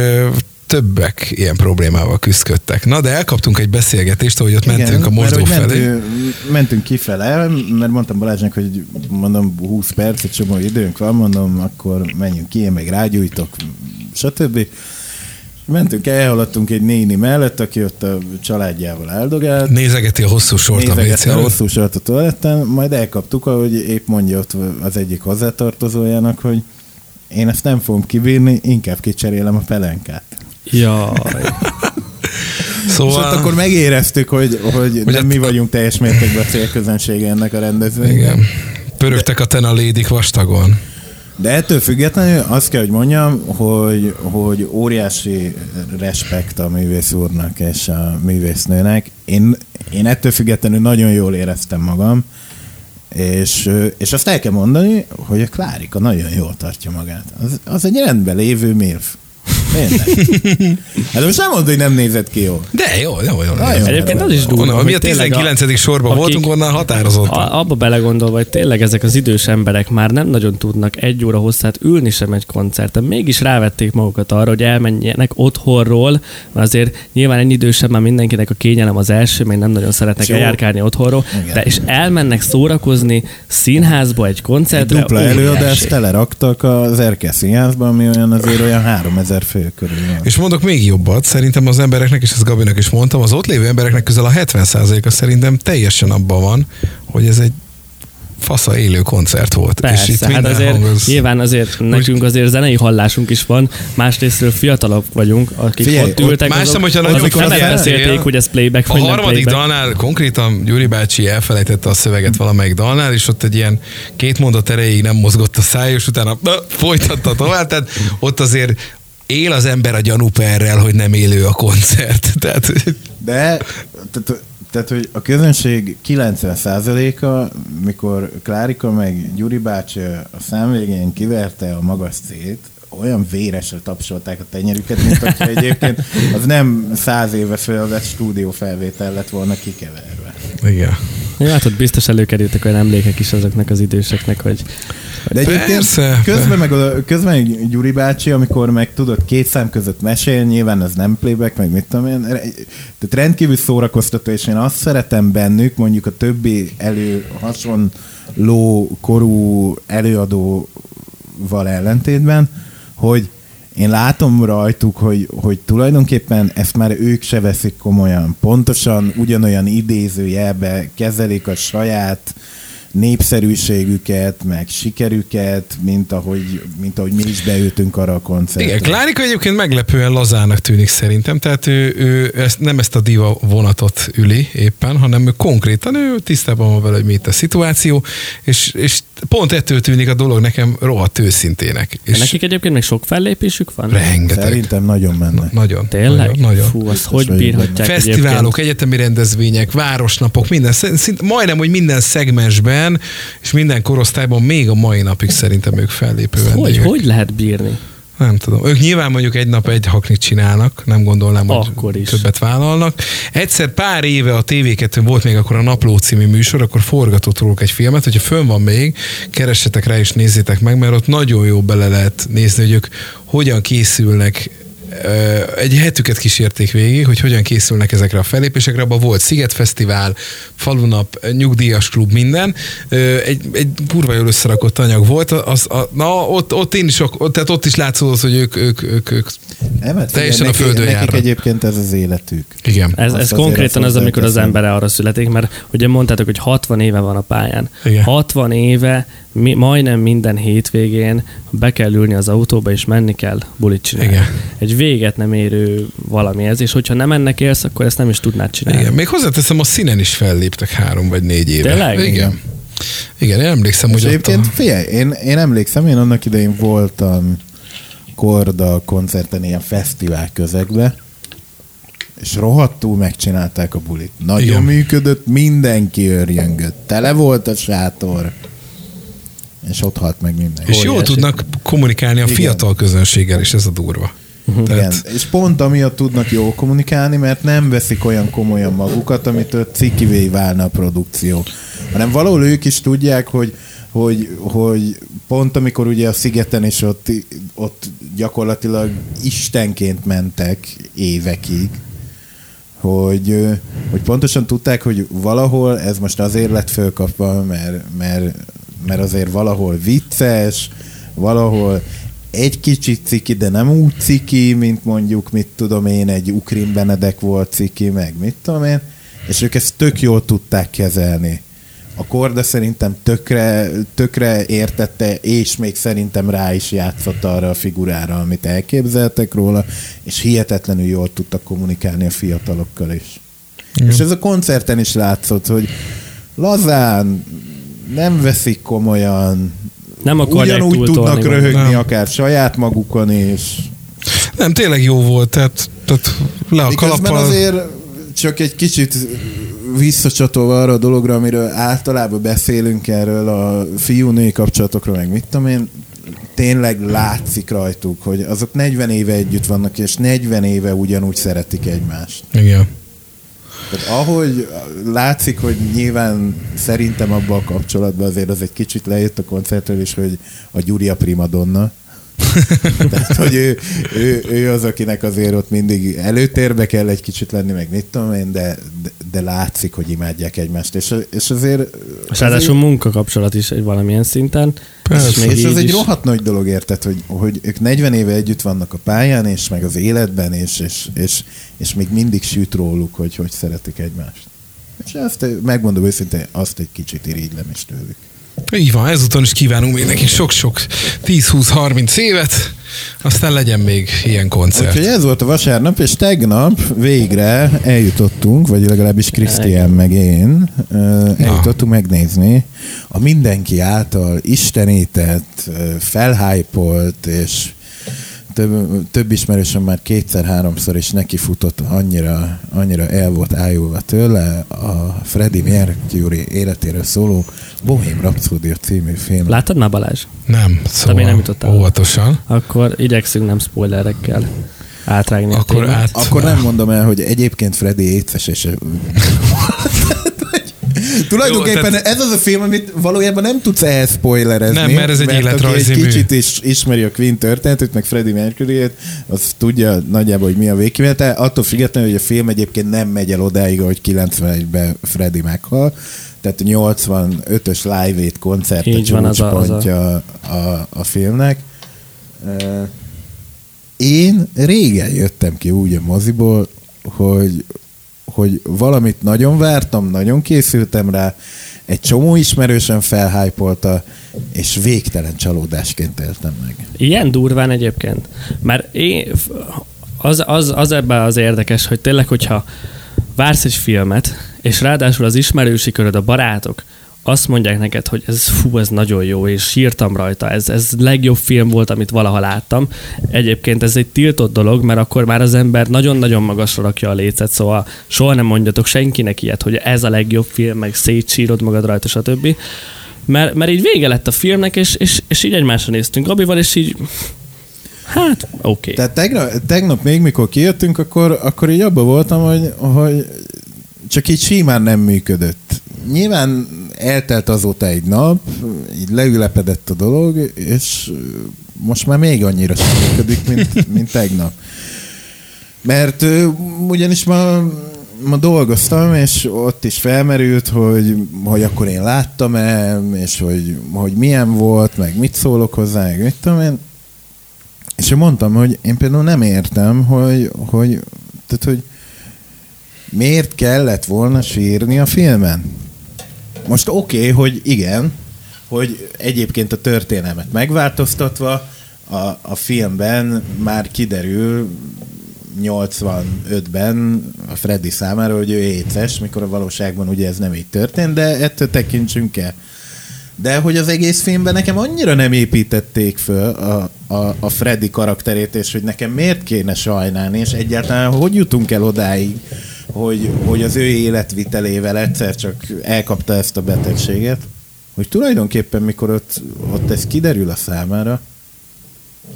többek ilyen problémával küzdöttek. Na, de elkaptunk egy beszélgetést, ahogy ott mentünk a mosdó mert, hogy felé. Mentünk, mentünk kifele, mert mondtam Balázsnak, hogy mondom 20 perc, egy csomó időnk van, mondom, akkor menjünk ki, én meg rágyújtok, stb. Mentünk, elhaladtunk egy néni mellett, aki ott a családjával áldogált. Nézegeti a hosszú sort a Nézegette a hosszú sort a toaletten, majd elkaptuk, ahogy épp mondja ott az egyik hozzátartozójának, hogy én ezt nem fogom kibírni, inkább kicserélem a pelenkát. Jaj. Szóval... És ott akkor megéreztük, hogy, hogy, Hogy nem mi vagyunk teljes mértékben a célközönsége ennek a rendezvénynek. Igen. Pörögtek a ten a lédik vastagon. De ettől függetlenül azt kell, hogy mondjam, hogy, hogy óriási respekt a művész úrnak és a művésznőnek. Én, én ettől függetlenül nagyon jól éreztem magam, és, és azt el kell mondani, hogy a Klárika nagyon jól tartja magát. Az, az egy rendben lévő milf. (laughs) Hát most nem mondod, hogy nem nézett ki jól. De jó, jó, jó. Nagyon Egyébként az is durva. Mi a tényleg 19. sorban akik- voltunk, onnan határozottan. A, abba belegondolva, hogy tényleg ezek az idős emberek már nem nagyon tudnak egy óra hosszát ülni sem egy koncerten. Mégis rávették magukat arra, hogy elmenjenek otthonról, mert azért nyilván ennyi idősebb már mindenkinek a kényelem az első, még nem nagyon szeretnek Jó. eljárkálni otthonról, Igen. de és elmennek szórakozni színházba egy Egy koncertre. dupla óriási. előadást teleraktak az Erkel színházban, ami olyan azért olyan 3000 fő körül van. És mondok még jobbat, szerintem az embereknek, és ezt Gabinak is mondtam, az ott lévő embereknek közel a 70%-a szerintem teljesen abban van, hogy ez egy fasza élő koncert volt. Persze, és itt hát minden azért hang az- nyilván azért nekünk azért zenei hallásunk is van, másrésztről fiatalok vagyunk, akik Figyelj, ott ültek, Más nem, azok, hogyha azok nem beszélték, hogy ez playback A nem harmadik playback. dalnál konkrétan Gyuri bácsi elfelejtette a szöveget valamelyik dalnál, és ott egy ilyen két mondat erejéig nem mozgott a száj, és utána na, folytatta tovább, tehát ott azért él az ember a gyanúperrel, hogy nem élő a koncert. (laughs) Tehát, De, tehát, tehát, hogy a közönség 90%-a, mikor Klárika meg Gyuri bácsi a szám végén kiverte a magas cét, olyan véresre tapsolták a tenyerüket, mint hogyha egyébként az nem száz éve felvett stúdiófelvétel lett volna kikeverve. igen. Ja, hát ott biztos előkerültek olyan emlékek is azoknak az időseknek, hogy De egyébként Persze. közben meg, a, közben Gyuri bácsi, amikor meg tudod két szám között mesél, nyilván ez nem playback, meg mit tudom én, tehát rendkívül szórakoztató, és én azt szeretem bennük, mondjuk a többi elő hasonló korú előadóval ellentétben, hogy én látom rajtuk, hogy, hogy tulajdonképpen ezt már ők se veszik komolyan. Pontosan ugyanolyan idézőjelbe kezelik a saját népszerűségüket, meg sikerüket, mint ahogy, mint ahogy mi is beültünk arra a koncertre. Igen, Klárika egyébként meglepően lazának tűnik szerintem, tehát ő, ő ezt, nem ezt a diva vonatot üli éppen, hanem ő konkrétan ő tisztában van vele, hogy mi itt a szituáció, és, és pont ettől tűnik a dolog nekem rohadt őszintének. És nekik egyébként még sok fellépésük van? rengeteg. Szerintem nagyon menne. Nagyon. Tényleg? Nagyon. nagyon. Fú, azt hogy bírhatják Fesztiválok, egyébként? egyetemi rendezvények, városnapok, minden, szinte, majdnem, hogy minden szegmensben, és minden korosztályban még a mai napig szerintem ők fellépő Hogy, vendégek. hogy lehet bírni? Nem tudom. Ők nyilván mondjuk egy nap egy haknit csinálnak, nem gondolnám, hogy Akkor is. többet vállalnak. Egyszer pár éve a tv volt még akkor a Napló című műsor, akkor forgatott róluk egy filmet, hogyha fönn van még, keressetek rá és nézzétek meg, mert ott nagyon jó bele lehet nézni, hogy ők hogyan készülnek egy hetüket kísérték végig, hogy hogyan készülnek ezekre a fellépésekre. Abban volt Sziget Fesztivál, Falunap, Nyugdíjas Klub, minden. Egy, egy kurva jól összerakott anyag volt. Az, a, na, ott, ott én is, ott, tehát ott is látszódott, hogy ők, ők, ők, ők Nem, hát Teljesen a neki- földön nekik járnak. egyébként ez az életük. igen. Ez, ez konkrétan az, amikor az ember arra születik, mert ugye mondtátok, hogy 60 éve van a pályán. Igen. 60 éve mi, majdnem minden hétvégén be kell ülni az autóba, és menni kell bulit csinálni. Igen. Egy véget nem érő valami ez, és hogyha nem ennek élsz, akkor ezt nem is tudnád csinálni. Igen, még hozzáteszem, a színen is felléptek három vagy négy éve. Tényleg? Igen. Igen, én emlékszem, És hogy ott egyébként a... figyelj, én, én emlékszem, én annak idején voltam Korda koncerten ilyen fesztivál közegbe, és rohadtul megcsinálták a bulit. Nagyon. Igen. működött, mindenki örjöngött. Tele volt a sátor, és ott halt meg mindenki. És jól tudnak kommunikálni a Igen. fiatal közönséggel is, ez a durva. Igen, Tehát, és pont amiatt tudnak jól kommunikálni, mert nem veszik olyan komolyan magukat, amitől cikivé válna a produkció. Hanem valahol ők is tudják, hogy, hogy, hogy pont amikor ugye a szigeten is ott, ott gyakorlatilag istenként mentek évekig, hogy, hogy pontosan tudták, hogy valahol ez most azért lett fölkapva, mert, mert, mert azért valahol vicces, valahol egy kicsit ciki, de nem úgy ciki, mint mondjuk, mit tudom én, egy Ukrin Benedek volt ciki, meg mit tudom én, és ők ezt tök jól tudták kezelni. A Korda szerintem tökre, tökre értette, és még szerintem rá is játszott arra a figurára, amit elképzeltek róla, és hihetetlenül jól tudtak kommunikálni a fiatalokkal is. Igen. És ez a koncerten is látszott, hogy lazán, nem veszik komolyan, Nem akarják ugyanúgy tudnak röhögni Nem. akár saját magukon is. nem, tényleg jó volt, tehát, tehát le a kalappal. azért csak egy kicsit visszacsatolva arra a dologra, amiről általában beszélünk erről a fiú-női kapcsolatokról, meg mit tudom én, tényleg látszik rajtuk, hogy azok 40 éve együtt vannak, és 40 éve ugyanúgy szeretik egymást. Igen. Tehát ahogy látszik, hogy nyilván szerintem abban a kapcsolatban azért az egy kicsit lejött a koncertről is, hogy a Gyuri a primadonna. Tehát, hogy ő, ő, ő, az, akinek azért ott mindig előtérbe kell egy kicsit lenni, meg mit tudom én, de, de, de látszik, hogy imádják egymást. És, és azért... És ráadásul munkakapcsolat is egy valamilyen szinten. Persze. És még és ez egy is- rohadt nagy dolog, érted, hogy, hogy ők 40 éve együtt vannak a pályán, és meg az életben, és, és, és, és még mindig süt róluk, hogy hogy szeretik egymást. És ezt megmondom őszintén, azt egy kicsit irigylem is tőlük. Így van, ezúton is kívánunk még neki sok-sok 10-20-30 évet, aztán legyen még ilyen koncert. Úgyhogy ez volt a vasárnap, és tegnap végre eljutottunk, vagy legalábbis Krisztián meg én, eljutottunk megnézni a mindenki által istenített, felhájpolt, és több, több ismerősöm már kétszer-háromszor is nekifutott, annyira, annyira el volt ájulva tőle a Freddie Mercury életéről szóló Bohém Rhapsody című film. Láttad már Balázs? Nem, szóval nem jutottál. óvatosan. Akkor igyekszünk nem spoilerekkel átrágni Akkor át... Akkor nem mondom el, hogy egyébként Freddy étves, és (laughs) Tulajdonképpen Jó, tehát- ez az a film, amit valójában nem tudsz ehhez spoilerezni. Nem, mert ez egy életrajzi egy kicsit is ismeri a Queen történetét, meg Freddie mercury az tudja nagyjából, hogy mi a végkimenete. Attól függetlenül, hogy a film egyébként nem megy el odáig, hogy 91-ben Freddie meghal. Tehát a 85-ös Live Aid koncert Így a van, az a- az a- csúcspontja a, a, a filmnek. Én régen jöttem ki úgy a moziból, hogy, hogy valamit nagyon vártam, nagyon készültem rá, egy csomó ismerősen felhájpolta, és végtelen csalódásként éltem meg. Ilyen durván egyébként. Mert én, az, az, az ebben az érdekes, hogy tényleg, hogyha vársz egy filmet, és ráadásul az ismerősi köröd, a barátok azt mondják neked, hogy ez fú, ez nagyon jó, és sírtam rajta, ez, ez legjobb film volt, amit valaha láttam. Egyébként ez egy tiltott dolog, mert akkor már az ember nagyon-nagyon magasra rakja a lécet, szóval soha nem mondjatok senkinek ilyet, hogy ez a legjobb film, meg szétsírod magad rajta, stb. Mert, mert így vége lett a filmnek, és, és, és így egymásra néztünk Gabival, és így hát oké. Okay. Tehát tegnap, tegnap még, mikor kijöttünk, akkor, akkor így abban voltam, hogy, hogy csak így simán nem működött. Nyilván eltelt azóta egy nap, így leülepedett a dolog, és most már még annyira sem működik, mint, mint tegnap. Mert ugyanis ma, ma dolgoztam, és ott is felmerült, hogy, hogy akkor én láttam-e, és hogy, hogy milyen volt, meg mit szólok hozzá, meg mit tudom én. És én mondtam, hogy én például nem értem, hogy, hogy, tehát, hogy miért kellett volna sírni a filmen. Most oké, okay, hogy igen, hogy egyébként a történelmet megváltoztatva a, a filmben már kiderül 85-ben a Freddy számára, hogy ő éces, mikor a valóságban ugye ez nem így történt, de ettől tekintsünk el. De hogy az egész filmben nekem annyira nem építették föl a, a, a Freddy karakterét, és hogy nekem miért kéne sajnálni, és egyáltalán hogy jutunk el odáig, hogy, hogy az ő életvitelével egyszer csak elkapta ezt a betegséget, hogy tulajdonképpen mikor ott, ott ez kiderül a számára,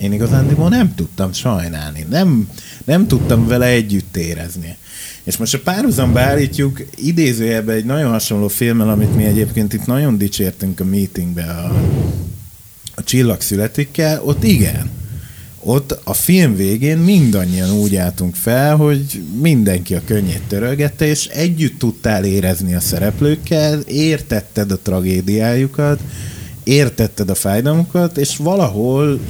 én igazándiból nem tudtam sajnálni, nem, nem tudtam vele együtt érezni. És most a párhuzamba állítjuk idézőjelben egy nagyon hasonló filmmel, amit mi egyébként itt nagyon dicsértünk a meetingbe a, a Csillag születikkel, ott igen. Ott a film végén mindannyian úgy álltunk fel, hogy mindenki a könnyét törölgette, és együtt tudtál érezni a szereplőkkel, értetted a tragédiájukat, értetted a fájdalmukat, és valahol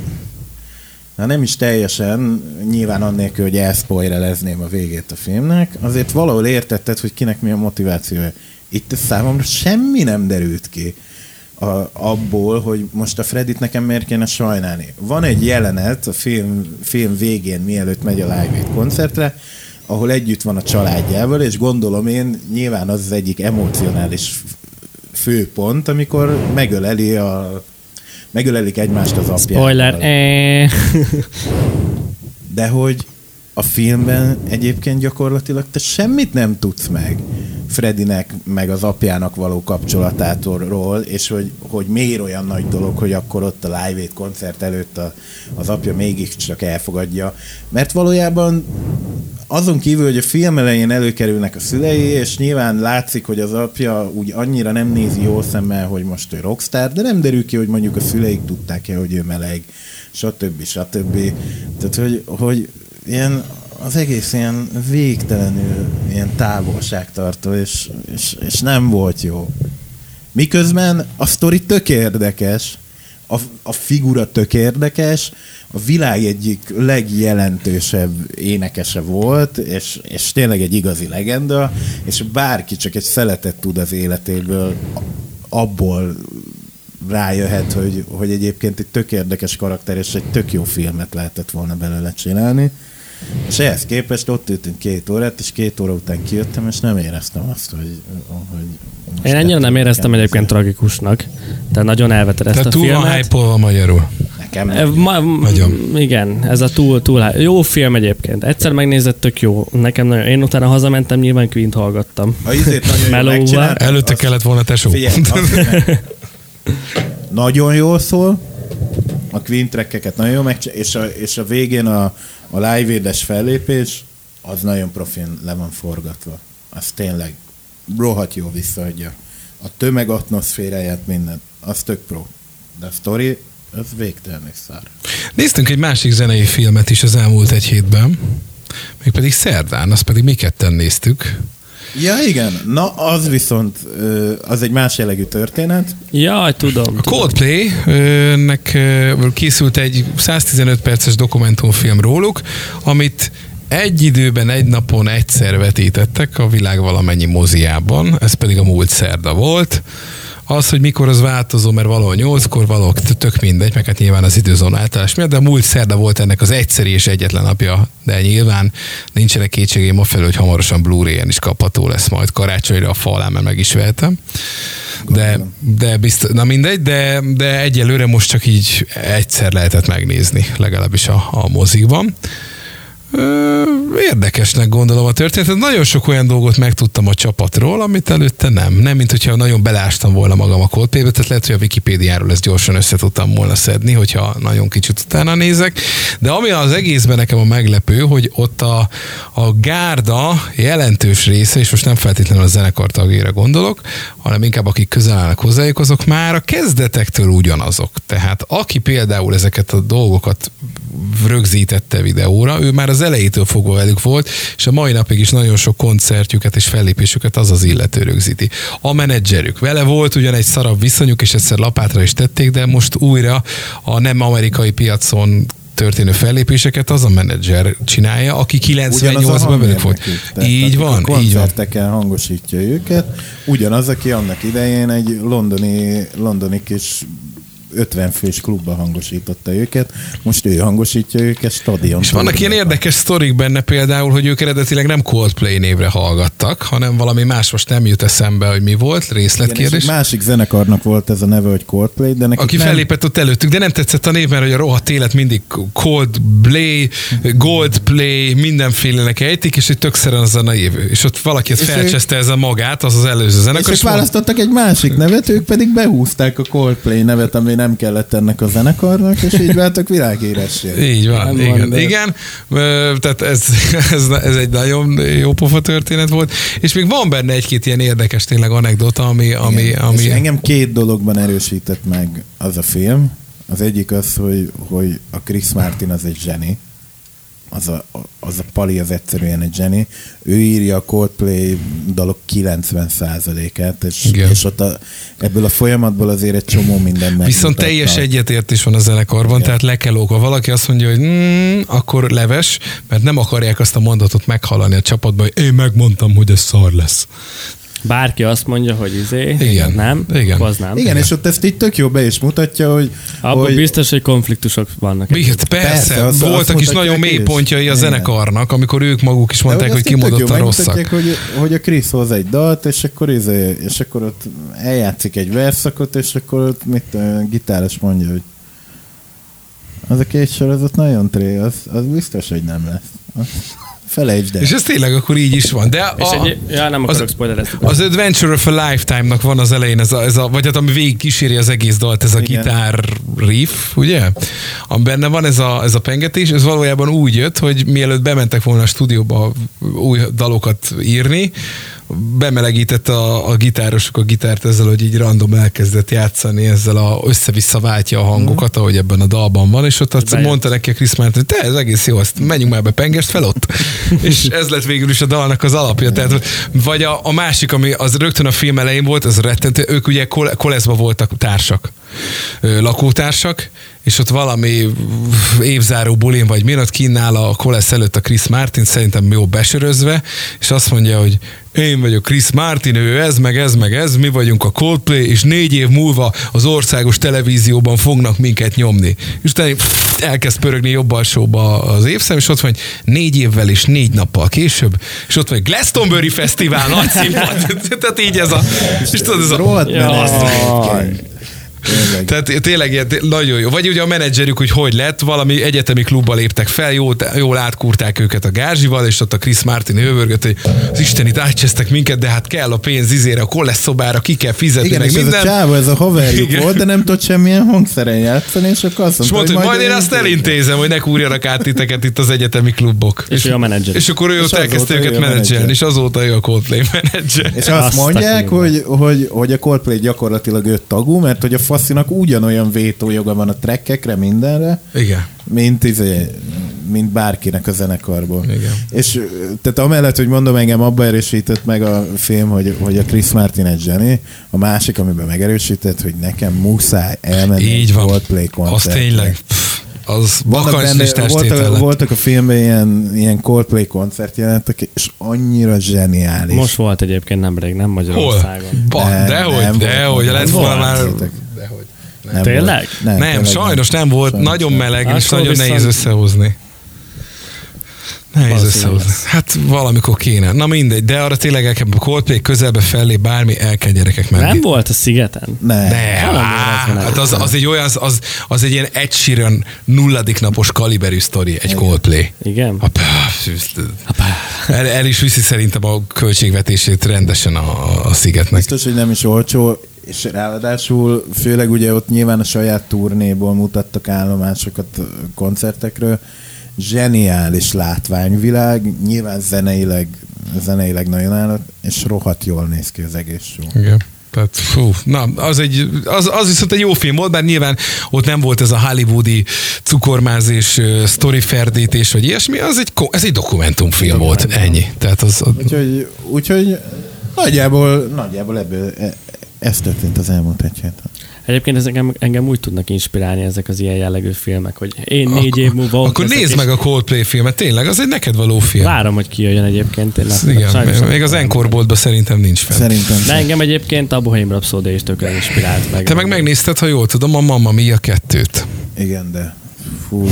Na nem is teljesen, nyilván annélkül, hogy elszpoilerezném a végét a filmnek, azért valahol értetted, hogy kinek mi a motivációja. Itt számomra semmi nem derült ki a, abból, hogy most a Fredit nekem miért kéne sajnálni. Van egy jelenet a film, film végén, mielőtt megy a Live Aid koncertre, ahol együtt van a családjával, és gondolom én, nyilván az az egyik emocionális főpont, amikor megöleli a megölelik egymást az apjával. Spoiler. Eh. De hogy a filmben egyébként gyakorlatilag te semmit nem tudsz meg Fredinek, meg az apjának való kapcsolatától, és hogy, hogy miért olyan nagy dolog, hogy akkor ott a Live Aid koncert előtt a, az apja mégiscsak elfogadja. Mert valójában azon kívül, hogy a film elején előkerülnek a szülei, és nyilván látszik, hogy az apja úgy annyira nem nézi jó szemmel, hogy most ő rockstar, de nem derül ki, hogy mondjuk a szüleik tudták-e, hogy ő meleg, stb. stb. Tehát, hogy, hogy ilyen, az egész ilyen végtelenül ilyen távolságtartó, és, és, és nem volt jó. Miközben a sztori tök érdekes, a, a figura tök érdekes, a világ egyik legjelentősebb énekese volt, és, és tényleg egy igazi legenda, és bárki csak egy szeletet tud az életéből, abból rájöhet, hogy, hogy egyébként egy tök érdekes karakter, és egy tök jó filmet lehetett volna belőle csinálni. És ehhez képest ott ültünk két órát, és két óra után kijöttem, és nem éreztem azt, hogy... hogy Én ennyire nem éreztem el egyébként ezzel. tragikusnak. Tehát nagyon elveted ezt a túl van filmet. hype magyarul. Nekem E, nem. Ma, Nagyon. Igen, ez a túl, túl jó film egyébként. Egyszer megnézett, tök jó. Nekem nagyon. Én utána hazamentem, nyilván Queen-t hallgattam. A izét nagyon megcsinálták, Előtte azt- kellett volna tesó. Figyelj, meg- (laughs) nagyon jól szól, a Queen trackeket nagyon jól megcsinál, és a, és a végén a, a live fellépés, az nagyon profin le van forgatva. Az tényleg rohadt jó visszaadja. A tömeg atmoszféráját, minden. Az tök pro. De a sztori, az végtelenül szár. Néztünk egy másik zenei filmet is az elmúlt egy hétben, mégpedig szerdán, azt pedig mi ketten néztük. Ja, igen. Na, az viszont, az egy más jellegű történet. Jaj, tudom. A Coldplay-nek készült egy 115 perces dokumentumfilm róluk, amit egy időben, egy napon egyszer vetítettek a világ valamennyi moziában, ez pedig a múlt szerda volt. Az, hogy mikor az változó, mert valahol nyolckor, valahol tök mindegy, meg hát nyilván az időzón általás miatt, de a múlt szerda volt ennek az egyszeri és egyetlen napja, de nyilván nincsenek kétségeim afelől, hogy hamarosan Blu-ray-en is kapható lesz majd karácsonyra a falán, mert meg is vehetem. De, de biztos, na mindegy, de, de egyelőre most csak így egyszer lehetett megnézni, legalábbis a, a mozikban. Érdekesnek gondolom a történetet. Nagyon sok olyan dolgot megtudtam a csapatról, amit előtte nem. Nem, mint hogyha nagyon belástam volna magam a Coldplay-be, tehát lehet, hogy a Wikipédiáról ezt gyorsan össze tudtam volna szedni, hogyha nagyon kicsit utána nézek. De ami az egészben nekem a meglepő, hogy ott a, a gárda jelentős része, és most nem feltétlenül a zenekar tagjére gondolok, hanem inkább akik közel állnak hozzájuk, azok már a kezdetektől ugyanazok. Tehát aki például ezeket a dolgokat rögzítette videóra, ő már az elejétől fogva velük volt, és a mai napig is nagyon sok koncertjüket és fellépésüket az az illető rögzíti. A menedzserük vele volt ugyan egy szarabb viszonyuk, és egyszer lapátra is tették, de most újra a nem amerikai piacon történő fellépéseket az a menedzser csinálja, aki Ugyanaz a 98-ban velük volt. Tehát Így van, a így van. hangosítja őket. Ugyanaz, aki annak idején egy londoni, londoni kis 50 fős klubba hangosította őket, most ő hangosítja őket stadion. És vannak ilyen érdekes sztorik benne például, hogy ők eredetileg nem Coldplay névre hallgattak, hanem valami más most nem jut eszembe, hogy mi volt, Igen, és részletkérdés. egy másik zenekarnak volt ez a neve, hogy Coldplay, de nekik Aki nem, fellépett ott előttük, de nem tetszett a név, mert hogy a rohadt élet mindig Coldplay, Goldplay, mindenfélenek ejtik, és egy tökszeren az a név. És ott valaki ezt És ő- felcseszte ez a magát, az az előző és zenekar. ők és mondta- választottak egy másik nevet, ők pedig behúzták a Coldplay nevet, ami nem kellett ennek a zenekarnak, és így váltak világhíressé. (laughs) Így van, Nem igen. van, de- igen. Tehát ez, (laughs) ez, ez, egy nagyon jó pofa történet volt. És még van benne egy-két ilyen érdekes tényleg anekdota, ami, ami, Igen, ami És engem két dologban erősített meg az a film. Az egyik az, hogy, hogy a Chris Martin az egy zseni. Az a, az a Pali az egyszerűen egy zseni. Ő írja a Coldplay dalok 90%-át, és, Igen. és ott a, ebből a folyamatból azért egy csomó minden meg. Viszont teljes egyetértés van a zenekarban, Igen. tehát le kell óva. Valaki azt mondja, hogy mm, akkor leves, mert nem akarják azt a mondatot meghallani a csapatban, hogy én megmondtam, hogy ez szar lesz. Bárki azt mondja, hogy izé, Igen. nem, Igen. az nem. Igen, és ott ezt így tök jó be is mutatja, hogy, Abban hogy biztos, hogy konfliktusok vannak. Persze, persze, Persze, azt- voltak azt is nagyon mély pontjai a Igen. zenekarnak, amikor ők maguk is mondták, De hogy kimondottan rosszak. Hogy, hogy a Krisz hoz egy dalt, és akkor, izé, és akkor ott eljátszik egy verszakot, és akkor ott mit, a gitáros mondja, hogy az a két sorozat nagyon tré, az, az biztos, hogy nem lesz. Az- Felejtsd el. És ez tényleg akkor így is van. De És a, egy, ja, nem akarok spoilerezni. az Adventure of a Lifetime-nak van az elején, ez a, ez a, vagy hát ami végig kíséri az egész dalt, ez a Igen. gitár riff, ugye? Ami benne van ez a, ez a pengetés, ez valójában úgy jött, hogy mielőtt bementek volna a stúdióba új dalokat írni, bemelegített a, a gitárosok a gitárt ezzel, hogy így random elkezdett játszani, ezzel a össze-vissza váltja a hangokat, ahogy ebben a dalban van, és ott azt Bejött. mondta neki a Chris Martin, hogy te, ez egész jó, azt menjünk már be, pengest fel ott. (laughs) és ez lett végül is a dalnak az alapja. Tehát, vagy a, a másik, ami az rögtön a film elején volt, az rettentő, ők ugye kol- koleszba voltak társak, lakótársak, és ott valami évzáró bulin vagy mi, ott kínál a Kolesz előtt a Chris Martin, szerintem jó besörözve, és azt mondja, hogy én vagyok Chris Martin, ő ez, meg ez, meg ez, mi vagyunk a Coldplay, és négy év múlva az országos televízióban fognak minket nyomni. És utána elkezd pörögni jobb alsóba az évszem, és ott van, hogy négy évvel és négy nappal később, és ott van, Glastonbury Fesztivál nagy színpad. (laughs) Tehát így ez a... És tudod, ez a... Rohadt. Tényleg. Tehát tényleg ilyen, nagyon jó. Vagy ugye a menedzserük, hogy hogy lett, valami egyetemi klubba léptek fel, jól, jól átkurták őket a gázsival, és ott a Chris Martin hővörgött, hogy az Isten itt átcsesztek minket, de hát kell a pénz izére, a kolesz szobára, ki kell fizetni, Igen, meg és ez a minden. csávó, ez a haverjuk Igen. volt, de nem tudott semmilyen hangszeren játszani, és akkor azt És mondta, mondta, hogy majd én azt elintézem. hogy ne kúrjanak át titeket itt az egyetemi klubok. És ő a menedzser. És akkor ő És ott elkezdte őket a menedzselni, és azóta ő a Coldplay menedzser. És azt mondják, hogy, hogy, hogy a Coldplay gyakorlatilag öt tagú, mert hogy a faszinak ugyanolyan vétójoga van a trekkekre, mindenre, Igen. mint, izé, mint bárkinek a zenekarból. Igen. És tehát amellett, hogy mondom, engem abba erősített meg a film, hogy, hogy a Chris Martin egy zseni, a másik, amiben megerősített, hogy nekem muszáj elmenni Így van. Coldplay Az koncertre. tényleg. pff, Az Vannak benne, voltak, voltak a filmben ilyen, ilyen Coldplay koncertjelentek, és annyira zseniális. Most volt egyébként nemrég, nem Hol? Magyarországon. Ba, Nem, dehogy, nem dehogy, volt. lett volna már... Nem Tényleg? Volt. Nem, tényleg sajnos nem volt, Sajnos nagyon nem. meleg, és Akkor nagyon viszont- nehéz összehozni. Nehéz összehozni. Hát valamikor kéne. Na mindegy, de arra tényleg el kell, a Coldplay közelbe fellé bármi, el kell gyerekek menni. Nem volt a szigeten? Nem. De, Valami á, hát az, az, egy olyan, az, az, egy ilyen Sheeran nulladik napos kaliberű sztori, egy Coldplay. Igen? Hoppá, El, el is viszi szerintem a költségvetését rendesen a, a- a szigetnek. Biztos, hogy nem is olcsó, és ráadásul főleg ugye ott nyilván a saját turnéból mutattak állomásokat koncertekről. Zseniális látványvilág, nyilván zeneileg, zeneileg nagyon állott, és rohadt jól néz ki az egész show. Igen. Tehát, fú, na, az, egy, az, az viszont egy jó film volt, bár nyilván ott nem volt ez a hollywoodi cukormázés, ö, sztori ferdítés, vagy ilyesmi, az egy, ez egy dokumentumfilm volt, ennyi. Tehát az, az Úgyhogy, úgyhogy nagyjából, nagyjából ebből e- ez történt az elmúlt egy héten. Egyébként ez engem, engem úgy tudnak inspirálni ezek az ilyen jellegű filmek, hogy én négy év múlva Akkor nézd meg a Coldplay filmet, tényleg, az egy neked való film. Várom, hogy kijöjjön egyébként. Tényleg. Igen, Sajnos még az. Encore boltban szerintem nincs fel. Szerintem De sem. engem egyébként a Bohemian Rhapsody is tökre inspirált meg. Te meg megnézted, ha jól tudom, a Mamma Mia kettőt. Igen, de fú. (laughs)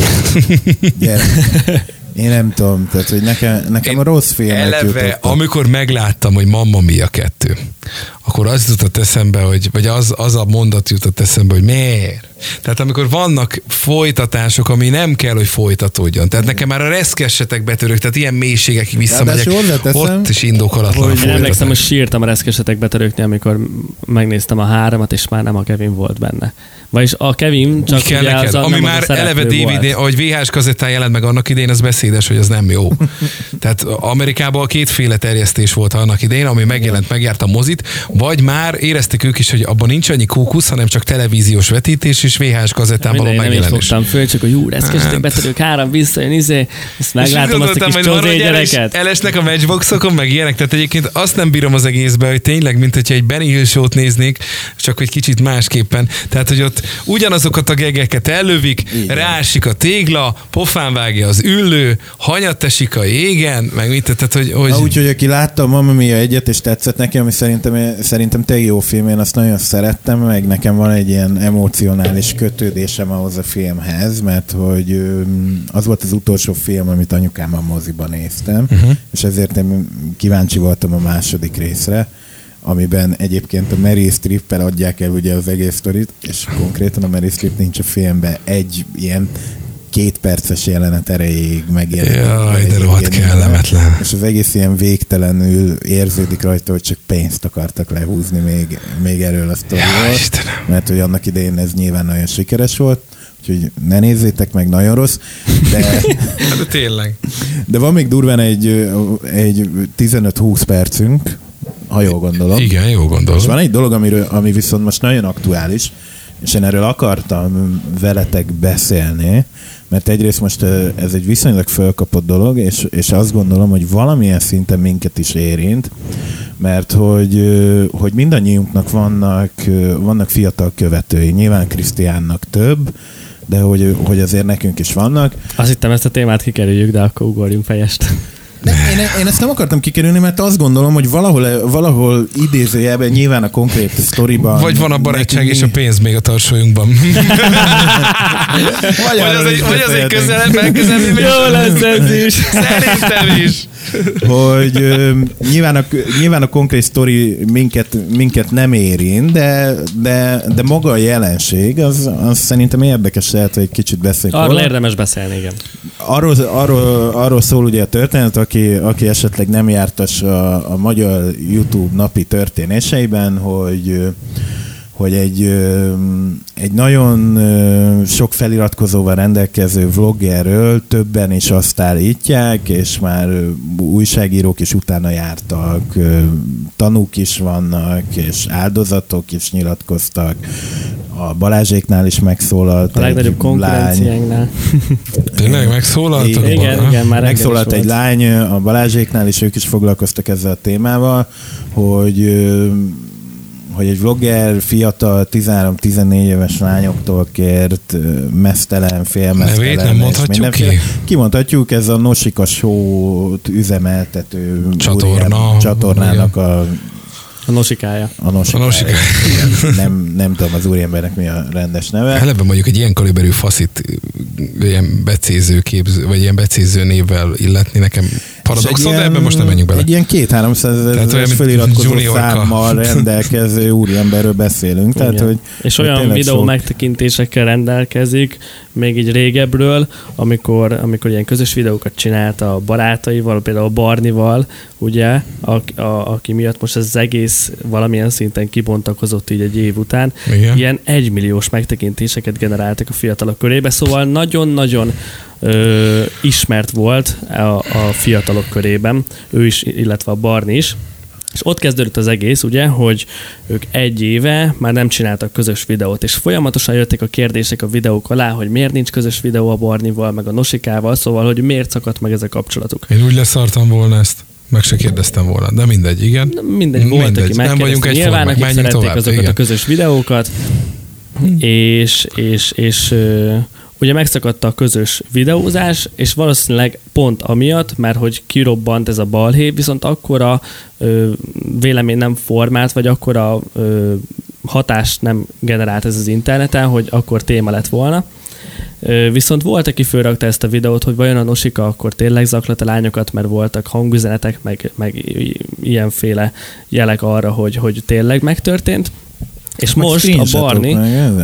Én nem tudom, tehát hogy nekem, nekem a rossz filmek Eleve, jutottak. amikor megláttam, hogy Mamma Mia kettő, akkor az jutott eszembe, hogy, vagy az, az a mondat jutott eszembe, hogy miért? Tehát amikor vannak folytatások, ami nem kell, hogy folytatódjon. Tehát nekem már a reszkessetek betörök, tehát ilyen mélységekig visszamegyek. Ott is indokolatlan hogy- Én emlékszem, hogy sírtam a reszkesetek betörőknél, amikor megnéztem a háromat, és már nem a Kevin volt benne. Vagyis a Kevin csak kell ugye neked, az ami nem az a már eleve DVD, volt. ahogy VHS kazettán jelent meg annak idején, az beszédes, hogy az nem jó. (laughs) Tehát Amerikában kétféle terjesztés volt annak idején, ami megjelent, megjárt a mozit, vagy már érezték ők is, hogy abban nincs annyi kókusz, hanem csak televíziós vetítés és VHS kazettán való Mindegy, nem is megjelenés. fogtam föl, csak hogy ú, reszkesetek Hát. betörők, három visszajön, izé, ezt És meglátom azt a kis hogy csodé hogy gyereket. elesnek a matchboxokon, meg ilyenek. Tehát egyébként azt nem bírom az egészbe, hogy tényleg, mint hogyha egy Benny Hill show-t néznék, csak hogy kicsit másképpen. Tehát, hogy ott ugyanazokat a gegeket ellövik, Igen. rásik a tégla, pofán vágja az üllő, hanyat esik a jégen, meg mit, tehát, hogy, hogy Na, úgyhogy aki látta a Mamma Mia egyet, és tetszett neki, ami szerintem, szerintem tényleg jó film, én azt nagyon szerettem, meg nekem van egy ilyen emocionális kötődésem ahhoz a filmhez, mert hogy az volt az utolsó film, amit anyukám a moziban néztem, uh-huh. és ezért én kíváncsi voltam a második részre, amiben egyébként a Mary Streep-el adják el ugye az egész sztorit, és konkrétan a Mary Streep nincs a filmben egy ilyen két perces jelenet erejéig megjelenik. Jaj, de rohadt kellemetlen. és az egész ilyen végtelenül érződik rajta, hogy csak pénzt akartak lehúzni még, még erről a sztoriról. Ja, mert hogy annak idején ez nyilván nagyon sikeres volt, úgyhogy ne nézzétek meg, nagyon rossz. De, (laughs) Hát, de tényleg. de van még durván egy, egy 15-20 percünk, ha jól gondolom. Igen, jó És gondolom. van egy dolog, amiről, ami viszont most nagyon aktuális, és én erről akartam veletek beszélni, mert egyrészt most ez egy viszonylag fölkapott dolog, és, és azt gondolom, hogy valamilyen szinten minket is érint, mert hogy, hogy mindannyiunknak vannak, vannak fiatal követői, nyilván Krisztiánnak több, de hogy, hogy azért nekünk is vannak. Azt hittem, ezt a témát kikerüljük, de akkor ugorjunk fejest. De én, én ezt nem akartam kikerülni, mert azt gondolom, hogy valahol, valahol idézőjelben nyilván a konkrét sztoriban... Vagy van a barátság és a pénz még a tarsolyunkban. vagy, vagy, az egy, vagy az egy közelebb, megközelebb. Jó lesz ez is. Szerintem is. Hogy ö, nyilván, a, nyilván a konkrét sztori minket, minket nem érint, de, de, de maga a jelenség, az, az szerintem érdekes lehet, hogy egy kicsit beszéljünk Arról érdemes beszélni, igen. Arról, arról, arról szól ugye a történet, aki, aki esetleg nem jártas a, a magyar YouTube napi történéseiben, hogy hogy egy, egy nagyon sok feliratkozóval rendelkező vloggerről többen is azt állítják, és már újságírók is utána jártak, tanúk is vannak, és áldozatok is nyilatkoztak. A Balázséknál is megszólalt A legnagyobb konkurenciánknál. (laughs) Tényleg megszólaltak? Igen, igen, igen, már Megszólalt egy lány a Balázséknál, és ők is foglalkoztak ezzel a témával, hogy hogy egy vlogger fiatal 13-14 éves lányoktól kért mesztelen, félmesztelen. Nevét nem mondhatjuk ki? Kimondhatjuk, ez a Nosika Show-t üzemeltető Csatorna. csatornának a a nosikája. A nosikája. A nosikája. nem, nem tudom az úriembernek mi a rendes neve. Eleve mondjuk egy ilyen kaliberű faszit ilyen becéző képző, vagy ilyen becéző névvel illetni nekem paradoxon, de ebben most nem menjünk bele. Egy ilyen két-háromszáz ezeres feliratkozó számmal (laughs) rendelkező úriemberről beszélünk. Tehát, hogy, És olyan videó sok... megtekintésekkel rendelkezik, még így régebről, amikor, amikor ilyen közös videókat csinált a barátaival, például a Barnival, ugye, a, a, aki miatt most ez az egész valamilyen szinten kibontakozott így egy év után. Igen. Ilyen egymilliós megtekintéseket generáltak a fiatalok körébe, szóval nagyon-nagyon ö, ismert volt a, a fiatalok körében, ő is, illetve a Barni is. És ott kezdődött az egész, ugye, hogy ők egy éve már nem csináltak közös videót, és folyamatosan jöttek a kérdések a videók alá, hogy miért nincs közös videó a Barnival, meg a Nosikával, szóval, hogy miért szakadt meg ez a kapcsolatuk. Én úgy leszartam volna ezt. Meg se kérdeztem volna, de mindegy, igen. Mindegy, volt, mindegy. aki nem vagyunk egy Nyilván, akik szerették tovább, azokat igen. a közös videókat, hm. és, és, és ugye megszakadta a közös videózás, és valószínűleg pont amiatt, mert hogy kirobbant ez a balhé, viszont akkora ö, vélemény nem formált, vagy akkora ö, hatást nem generált ez az interneten, hogy akkor téma lett volna. Viszont volt, aki fölrakta ezt a videót, hogy vajon a Nosika akkor tényleg zaklat a lányokat, mert voltak hangüzenetek, meg, meg ilyenféle jelek arra, hogy, hogy tényleg megtörtént és most a Barni,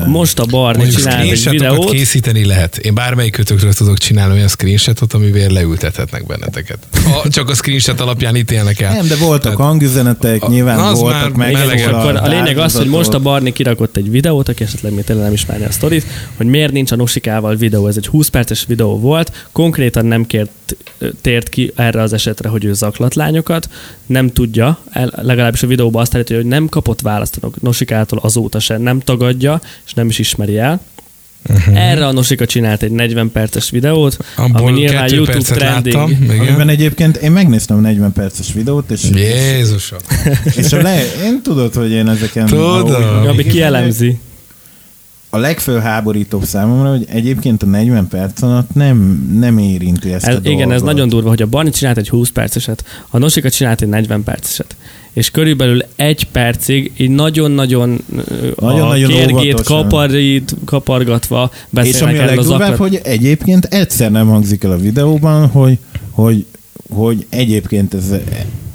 most a Barni csinál egy videót. készíteni lehet. Én bármelyik kötökről tudok csinálni olyan screenshotot, amivel leültethetnek benneteket. Ha csak a screenshot alapján ítélnek el. Nem, de voltak Tehát, hangüzenetek, nyilván az voltak meg. Akkor a lényeg az, hogy most a Barni kirakott egy videót, aki esetleg még tényleg nem ismerni a sztorit, hogy miért nincs a Nosikával videó. Ez egy 20 perces videó volt, konkrétan nem kért tért ki erre az esetre, hogy ő zaklat lányokat, nem tudja, legalábbis a videóban azt állítja, hogy nem kapott választ a Nosikától azóta sem, nem tagadja, és nem is ismeri el. Uh-huh. Erre a Nosika csinált egy 40 perces videót, Abból ami nyilván YouTube trending. Láttam, amiben egyébként én megnéztem a 40 perces videót, és... Jézusom! És a le, én tudod, hogy én ezeken... Tudom. Ami kielemzi a legfölháborítóbb számomra, hogy egyébként a 40 perc alatt nem, nem érinti ezt ez, a Igen, dolgot. ez nagyon durva, hogy a Barni csinált egy 20 perceset, a Nosika csinált egy 40 perceset és körülbelül egy percig így nagyon-nagyon, nagyon, a kérgét kaparít, kapargatva beszélnek És ami a legdurvább, hogy egyébként egyszer nem hangzik el a videóban, hogy, hogy, hogy egyébként ez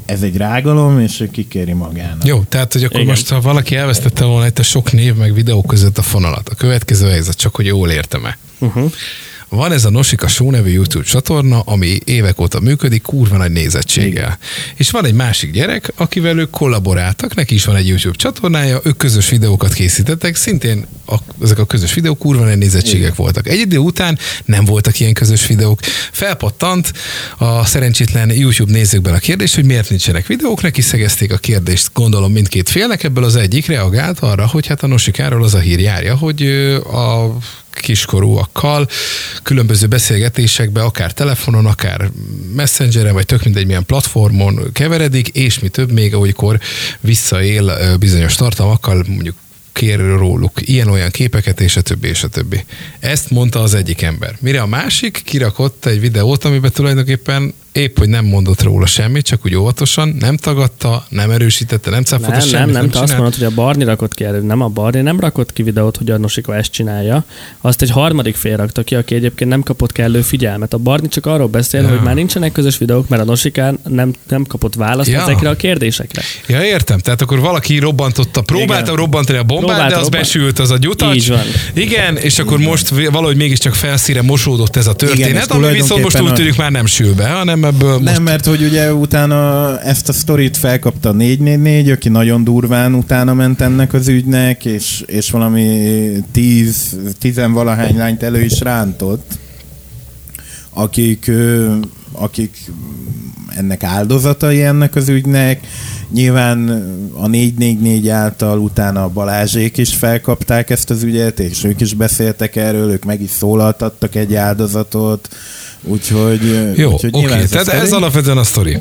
ez egy rágalom, és ő kikéri magának. Jó, tehát, hogy akkor Igen. most, ha valaki elvesztette volna itt a sok név meg videó között a fonalat, a következő helyzet csak, hogy jól értem-e. Uh-huh. Van ez a Nosika Show nevű YouTube csatorna, ami évek óta működik, kurva nagy nézettséggel. Igen. És van egy másik gyerek, akivel ők kollaboráltak, neki is van egy YouTube csatornája, ők közös videókat készítettek, szintén a, ezek a közös videók kurva nagy nézettségek Igen. voltak. Egy idő után nem voltak ilyen közös videók. Felpattant a szerencsétlen YouTube nézőkben a kérdés, hogy miért nincsenek videók, neki szegezték a kérdést, gondolom mindkét félnek, ebből az egyik reagált arra, hogy hát a Nosikáról az a hír járja, hogy a kiskorúakkal különböző beszélgetésekbe, akár telefonon, akár messengeren, vagy tök mindegy milyen platformon keveredik, és mi több még, olykor visszaél bizonyos tartalmakkal, mondjuk kér róluk ilyen-olyan képeket, és a többi, és a többi. Ezt mondta az egyik ember. Mire a másik kirakott egy videót, amiben tulajdonképpen épp, hogy nem mondott róla semmit, csak úgy óvatosan, nem tagadta, nem erősítette, nem cáfolta Nem, semmit. nem, nem, te azt mondod, hogy a Barni rakott ki előbb. Nem a Barni nem rakott ki videót, hogy a Nosika ezt csinálja. Azt egy harmadik fél rakta ki, aki egyébként nem kapott kellő figyelmet. A Barni csak arról beszél, Ja. hogy már nincsenek közös videók, mert a Nosikán nem, nem kapott választ Ja. ezekre a kérdésekre. Ja, értem. Tehát akkor valaki robbantotta, próbálta Igen. robbantani a bombát, Próbálta de az robbant- besült az a gyutacs. Így van. Igen, és akkor most valahogy mégiscsak felszíre mosódott ez a történet, Igen, ami viszont most úgy tűnik már nem sül be, hanem ebből most... Nem, mert hogy ugye utána ezt a sztorit felkapta a 444, aki nagyon durván utána ment ennek az ügynek, és, és valami 10, 10 valahány lányt elő is rántott, akik, akik ennek áldozatai ennek az ügynek. Nyilván a 444 által utána a Balázsék is felkapták ezt az ügyet, és ők is beszéltek erről, ők meg is szólaltattak egy áldozatot, úgyhogy, Jó, úgyhogy oké, okay. tehát ez sztori. alapvetően a sztori.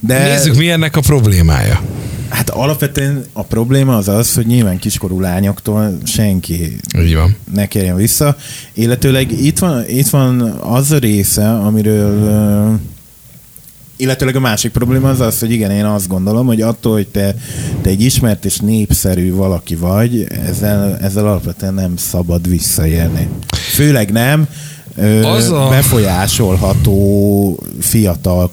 De Nézzük, mi ennek a problémája. hát alapvetően a probléma az az, hogy nyilván kiskorú lányoktól senki Így van. ne kérjen vissza. Illetőleg itt van, itt van az a része, amiről illetőleg a másik probléma az az, hogy igen, én azt gondolom, hogy attól, hogy te, te egy ismert és népszerű valaki vagy, ezzel, ezzel alapvetően nem szabad visszaélni. Főleg nem Az a- befolyásolható fiatal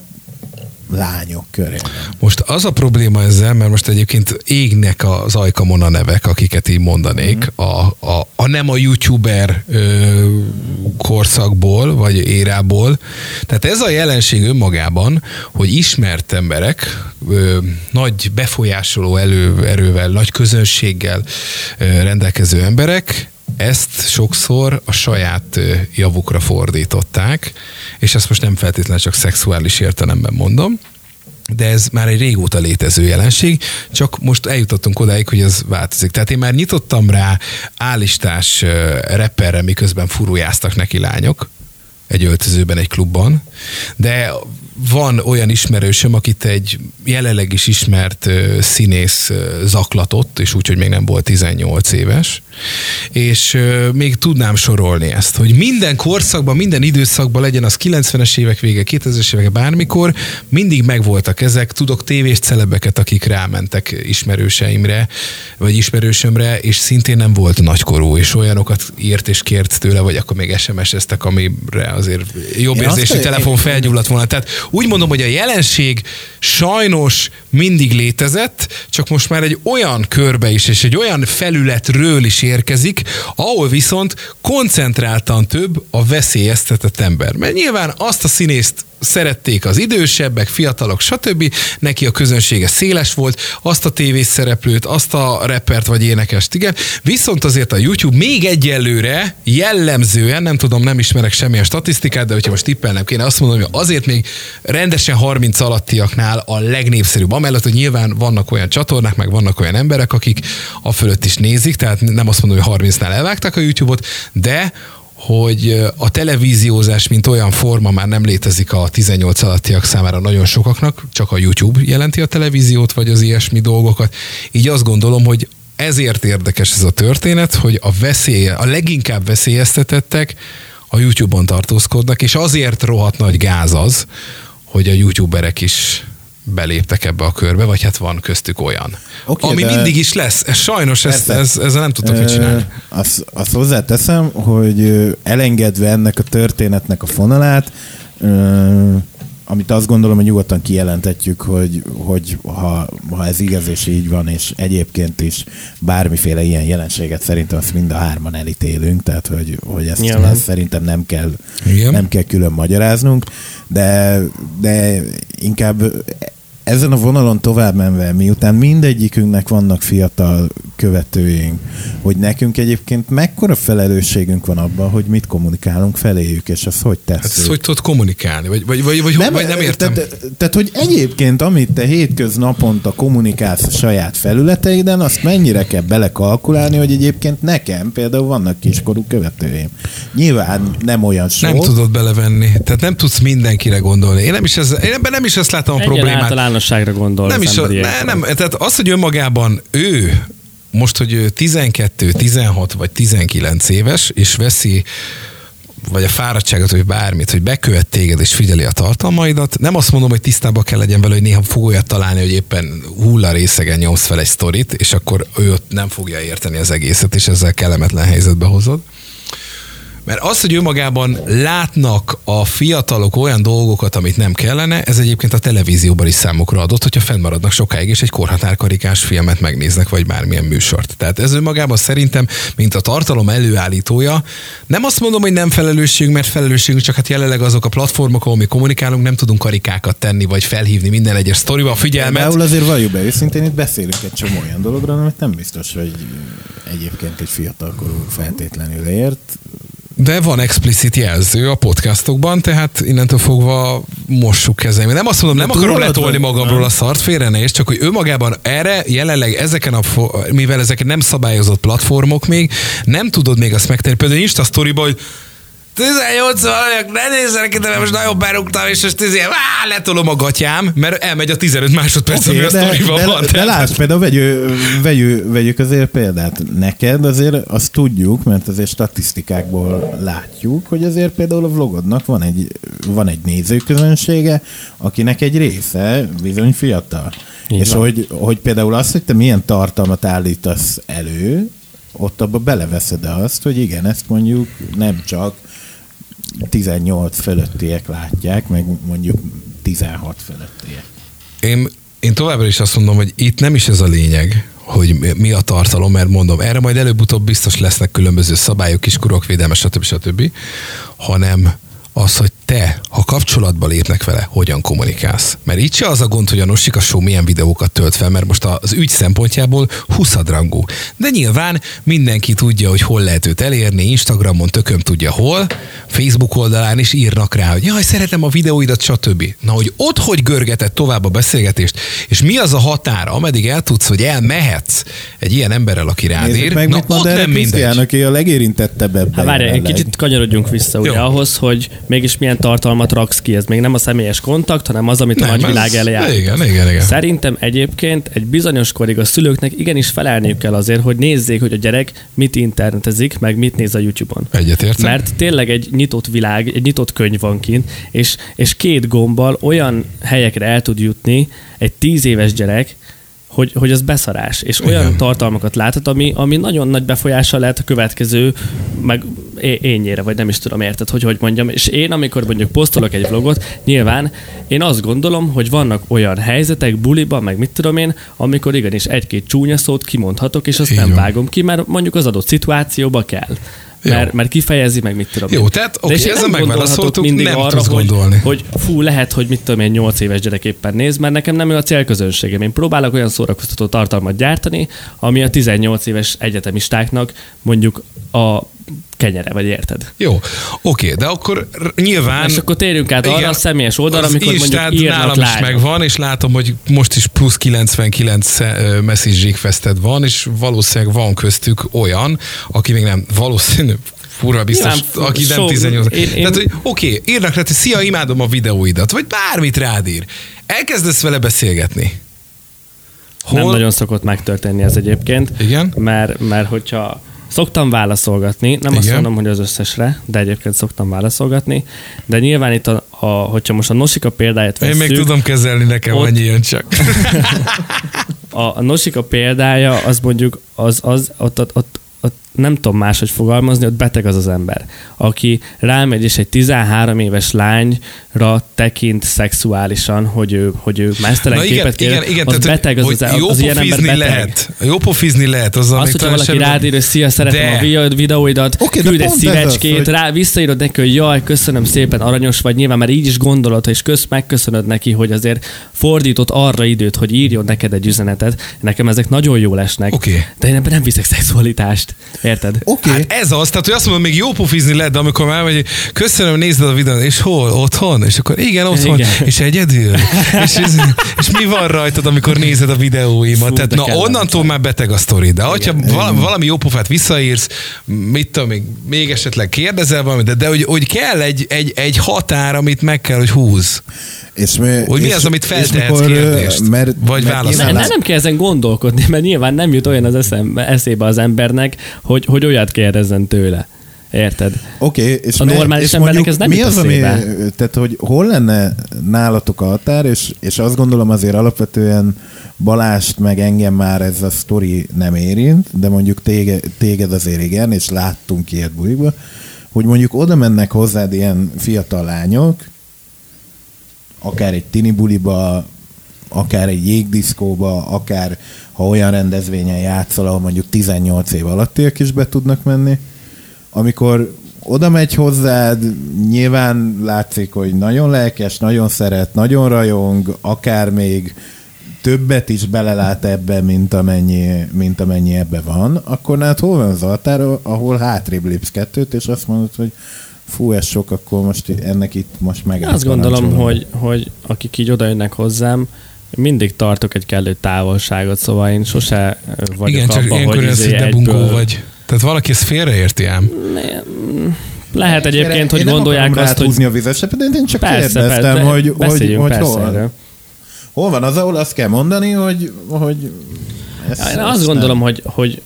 lányok köré. Most az a probléma ezzel, mert most egyébként égnek az ajkamon a nevek, akiket így mondanék, a, a, a nem a youtuber ö, korszakból, vagy érából. Tehát ez a jelenség önmagában, hogy ismert emberek, ö, nagy befolyásoló elő, erővel, nagy közönséggel ö, rendelkező emberek, ezt sokszor a saját javukra fordították, és ezt most nem feltétlenül csak szexuális értelemben mondom, de ez már egy régóta létező jelenség, csak most eljutottunk odáig, hogy ez változik. Tehát én már nyitottam rá állistás ö, rapperre, miközben furujáztak neki lányok, egy öltözőben, egy klubban, de van olyan ismerősöm, akit egy jelenleg is ismert színész zaklatott, és úgy, hogy még nem volt 18 éves, és még tudnám sorolni ezt, hogy minden korszakban, minden időszakban legyen az 90-es évek vége, 2000-es évek bármikor, mindig megvoltak ezek, tudok tévés celebeket, akik rámentek ismerőseimre, vagy ismerősömre, és szintén nem volt nagykorú, és olyanokat írt és kért tőle, vagy akkor még SMS-eztek, amire azért jobb Én érzésű telefon felgyulladt volna. Tehát úgy mondom, hogy a jelenség sajnos mindig létezett, csak most már egy olyan körbe is, és egy olyan felületről is érkezik, ahol viszont koncentráltan több a veszélyeztetett ember. Mert nyilván azt a színészt szerették az idősebbek, fiatalok, stb. Neki a közönsége széles volt, azt a tévés szereplőt, azt a repert vagy énekest, igen. Viszont azért a YouTube még egyelőre jellemzően, nem tudom, nem ismerek semmilyen statisztikát, de hogyha most tippelnem kéne, azt mondom, hogy azért még rendesen 30 alattiaknál a legnépszerűbb. Amellett, hogy nyilván vannak olyan csatornák, meg vannak olyan emberek, akik a fölött is nézik, tehát nem azt mondom, hogy 30-nál elvágták a YouTube-ot, de hogy a televíziózás, mint olyan forma már nem létezik a 18 alattiak számára nagyon sokaknak, csak a YouTube jelenti a televíziót, vagy az ilyesmi dolgokat. Így azt gondolom, hogy ezért érdekes ez a történet, hogy a, veszély, a leginkább veszélyeztetettek a YouTube-on tartózkodnak, és azért rohadt nagy gáz az, hogy a YouTuberek is beléptek ebbe a körbe, vagy hát van köztük olyan. Oké, Ami de- mindig is lesz. Ez sajnos, ezt, Persze. ez, ezzel nem tudtak mit csinálni. Azt, azt hozzáteszem, hogy elengedve ennek a történetnek a fonalát, amit azt gondolom, hogy nyugodtan kijelentetjük, hogy, hogy ha, ha ez igaz és így van, és egyébként is bármiféle ilyen jelenséget szerintem azt mind a hárman elítélünk, tehát hogy, hogy ezt, Nyilván. ezt szerintem nem kell, Igen. nem kell külön magyaráznunk, de, de inkább ezen a vonalon tovább menve, miután mindegyikünknek vannak fiatal követőink, hogy nekünk egyébként mekkora felelősségünk van abban, hogy mit kommunikálunk feléjük, és azt hogy Hát tesszük. ezt hogy tudod kommunikálni? Vagy, vagy, vagy, vagy, nem, vagy nem értem. Tehát, tehát, hogy egyébként, amit te hétköznaponta kommunikálsz a saját felületeiden, azt mennyire kell belekalkulálni, hogy egyébként nekem például vannak kiskorú követőim. Nyilván nem olyan sok. Nem tudod belevenni. Tehát nem tudsz mindenkire gondolni. Én, nem is ez, én ebben nem is ezt látom a Egyre problémát. általánosságra gondol Nem az is, a, ne, nem, tehát az, hogy önmagában ő most, hogy ő 12, 16 vagy 19 éves, és veszi vagy a fáradtságot, vagy bármit, hogy bekövet téged és figyeli a tartalmaidat. Nem azt mondom, hogy tisztában kell legyen vele, hogy néha fog olyat találni, hogy éppen hulla részegen nyomsz fel egy sztorit, és akkor ő nem fogja érteni az egészet, és ezzel kellemetlen helyzetbe hozod. Mert az, hogy önmagában látnak a fiatalok olyan dolgokat, amit nem kellene, ez egyébként a televízióban is számukra adott, hogyha fennmaradnak sokáig, és egy korhatárkarikás filmet megnéznek, vagy bármilyen műsort. Tehát ez önmagában szerintem, mint a tartalom előállítója, nem azt mondom, hogy nem felelősség, mert felelősségünk, csak hát jelenleg azok a platformok, ahol mi kommunikálunk, nem tudunk karikákat tenni, vagy felhívni minden egyes sztoriba a figyelmet. Például azért valljuk be őszintén, itt beszélünk egy csomó olyan dologról, amit nem biztos, hogy egyébként egy fiatalkorú feltétlenül ért. De van explicit jelző a podcastokban, tehát innentől fogva mossuk kezeim. Nem azt mondom, nem De akarom letolni magamról nem. a szart, félre ne, és csak hogy önmagában erre jelenleg ezeken a, mivel ezek nem szabályozott platformok még, nem tudod még azt megtenni. Például Insta sztoriba, hogy 18 vagyok, ne nézzenek ide, mert most nagyon berúgtam, és most izé, á, letolom a gatyám, mert elmegy a 15 másodperc, ami a de, sztoriban de, van. de, Tehát- lásd, például vegyük, vegyük, vegyük azért példát. Neked azért azt tudjuk, mert azért statisztikákból látjuk, hogy azért például a vlogodnak van egy, van egy nézőközönsége, akinek egy része bizony fiatal. Így és van. hogy, hogy például az, hogy te milyen tartalmat állítasz elő, ott abba beleveszed azt, hogy igen, ezt mondjuk nem csak 18 fölöttiek látják, meg mondjuk 16 fölöttiek. Én, én továbbra is azt mondom, hogy itt nem is ez a lényeg, hogy mi- a tartalom, mert mondom, erre majd előbb-utóbb biztos lesznek különböző szabályok, kiskurok védelme, stb. stb., hanem az, hogy te, ha kapcsolatba lépnek vele, hogyan kommunikálsz. Mert itt se az a gond, hogy a Nossika Show milyen videókat tölt fel, mert most az ügy szempontjából huszadrangú. De nyilván mindenki tudja, hogy hol lehet őt elérni, Instagramon tököm tudja hol, Facebook oldalán is írnak rá, hogy jaj, szeretem a videóidat, stb. Na, hogy ott hogy görgetett tovább a beszélgetést, és mi az a határ, ameddig el tudsz, hogy elmehetsz egy ilyen emberrel, aki rád Nézzük ér, meg, na mit mond ott erre nem mindegy. Aki a legérintettebb ebben. Hát várj, egy kicsit kanyarodjunk vissza ugye Jó. ahhoz, hogy mégis milyen tartalmat raksz ki. Ez még nem a személyes kontakt, hanem az, amit a Nem, nagyvilág ez- elé áll. Igen, igen, igen. Szerintem egyébként egy bizonyos korig a szülőknek igenis felelniük kell azért, hogy nézzék, hogy a gyerek mit internetezik, meg mit néz a YouTube-on. Egyetértem. Mert tényleg egy nyitott világ, egy nyitott könyv van kint, és, és két gombbal olyan helyekre el tud jutni egy tíz éves gyerek, hogy, hogy az beszarás, és olyan Igen. tartalmakat láthat, ami, ami nagyon nagy befolyással lehet a következő, meg é- énnyére, vagy nem is tudom, érted, hogy hogy mondjam. És én, amikor mondjuk posztolok egy vlogot, nyilván én azt gondolom, hogy vannak olyan helyzetek buliban, meg mit tudom én, amikor igenis egy-két csúnya szót kimondhatok, és azt Így nem van. vágom ki, mert mondjuk az adott szituációba kell. Jó. Mert, mert kifejezi, meg mit tudom Jó, én. tehát oké, én ezzel megválaszoltuk, mindig nem arra, hogy, gondolni. hogy fú, lehet, hogy mit tudom én, 8 éves gyerek éppen néz, mert nekem nem ő a célközönségem. Én próbálok olyan szórakoztató tartalmat gyártani, ami a 18 éves egyetemistáknak mondjuk a kenyere, vagy érted? Jó, oké, de akkor nyilván... És akkor térjünk át arra a személyes oldalra, amikor mondjuk Instát írnak nálam is lányok. megvan, és látom, hogy most is plusz 99 ö, message requested van, és valószínűleg van köztük olyan, aki még nem, valószínű, fura biztos, Nyilván, aki nem sok- 18. én- én- Tehát, hogy oké, írnak rá, hogy szia, imádom a videóidat, vagy bármit rád ír. Elkezdesz vele beszélgetni. Hol? Nem nagyon szokott megtörténni ez egyébként. Igen? Mert, mert hogyha szoktam válaszolgatni, nem azt Igen. mondom, hogy az összesre, de egyébként szoktam válaszolgatni, de nyilván itt, a, a, hogyha most a Nosika példáját Én vesszük, még tudom kezelni, nekem Ott- annyi jön csak. (laughs) a, a Nosika példája, az mondjuk, az, az ott, ott, ott nem tudom máshogy fogalmazni, ott beteg az az ember, aki rámegy és egy 13 éves lányra tekint szexuálisan, hogy ő, hogy ő mesztelen Na igen, képet kér, igen, igen, az tehát, beteg, az, az, jó az ilyen ember beteg. lehet. Jó pofizni lehet. Az, Az, hogyha valaki rád ír, hogy szia, szeretem De- a vi- videóidat, de küld egy ez az, szívecskét, hogy- rá, visszaírod neki, hogy jaj, köszönöm szépen, aranyos vagy, nyilván már így is gondolod, és kösz, megköszönöd neki, hogy azért fordított arra időt, hogy írjon neked egy üzenetet. Nekem ezek nagyon jól esnek. Oké. De én ebben nem viszek szexualitást. Érted? Oké. Okay. Hát ez az, tehát hogy azt mondom, még jó pufizni lehet, de amikor már vagy, köszönöm, nézd a videót, és hol? Otthon? És akkor igen, otthon. Igen. És egyedül? (laughs) és, ez, és mi van rajtad, amikor nézed a videóimat? Fú, tehát na onnantól már beteg a sztori. De hogyha valami, valami jó pofát visszaírsz, mit tudom, még, még esetleg kérdezel valamit, de, de hogy, hogy kell egy, egy, egy határ, amit meg kell, hogy húz. És, mi, Hogy mi és, az, amit és feltehetsz mikor, kérdést? Mert, Vagy mert választ? Nem, nem kell ezen gondolkodni, mert nyilván nem jut olyan az eszem, eszébe az embernek, hogy, hogy olyat kérdezzen tőle. Érted? Oké, okay, és A normális és embernek ez nem mi az, ami, tehát hogy hol lenne nálatok a határ, és, és azt gondolom azért alapvetően Balást meg engem már ez a sztori nem érint, de mondjuk téged, téged azért igen, és láttunk ilyet bulikba, hogy mondjuk oda mennek hozzád ilyen fiatal lányok, akár egy tini buliba, akár egy jégdiszkóba, akár ha olyan rendezvényen játszol, ahol mondjuk 18 év alattiak is be tudnak menni, amikor oda megy hozzád, nyilván látszik, hogy nagyon lelkes, nagyon szeret, nagyon rajong, akár még többet is belelát ebbe, mint amennyi, mint amennyi ebbe van, akkor nálad hol van az ahol hátrébb lépsz kettőt, és azt mondod, hogy fú, ez sok, akkor most ennek itt most meg. Azt gondolom, hogy, hogy akik így odajönnek hozzám, mindig tartok egy kellő távolságot, szóval én sose vagyok Igen, csak abban, ilyenkor hogy ez, izé hogy debunkó egyből... vagy. Tehát valaki ezt félreérti ám. Lehet egyébként, hogy én nem gondolják azt, hogy a vizesepet, de én csak persze, kérdeztem, persze, hogy, hogy, hogy persze hol, erről. hol van az, ahol azt kell mondani, hogy, hogy ezt, Én azt gondolom, hogy, hogy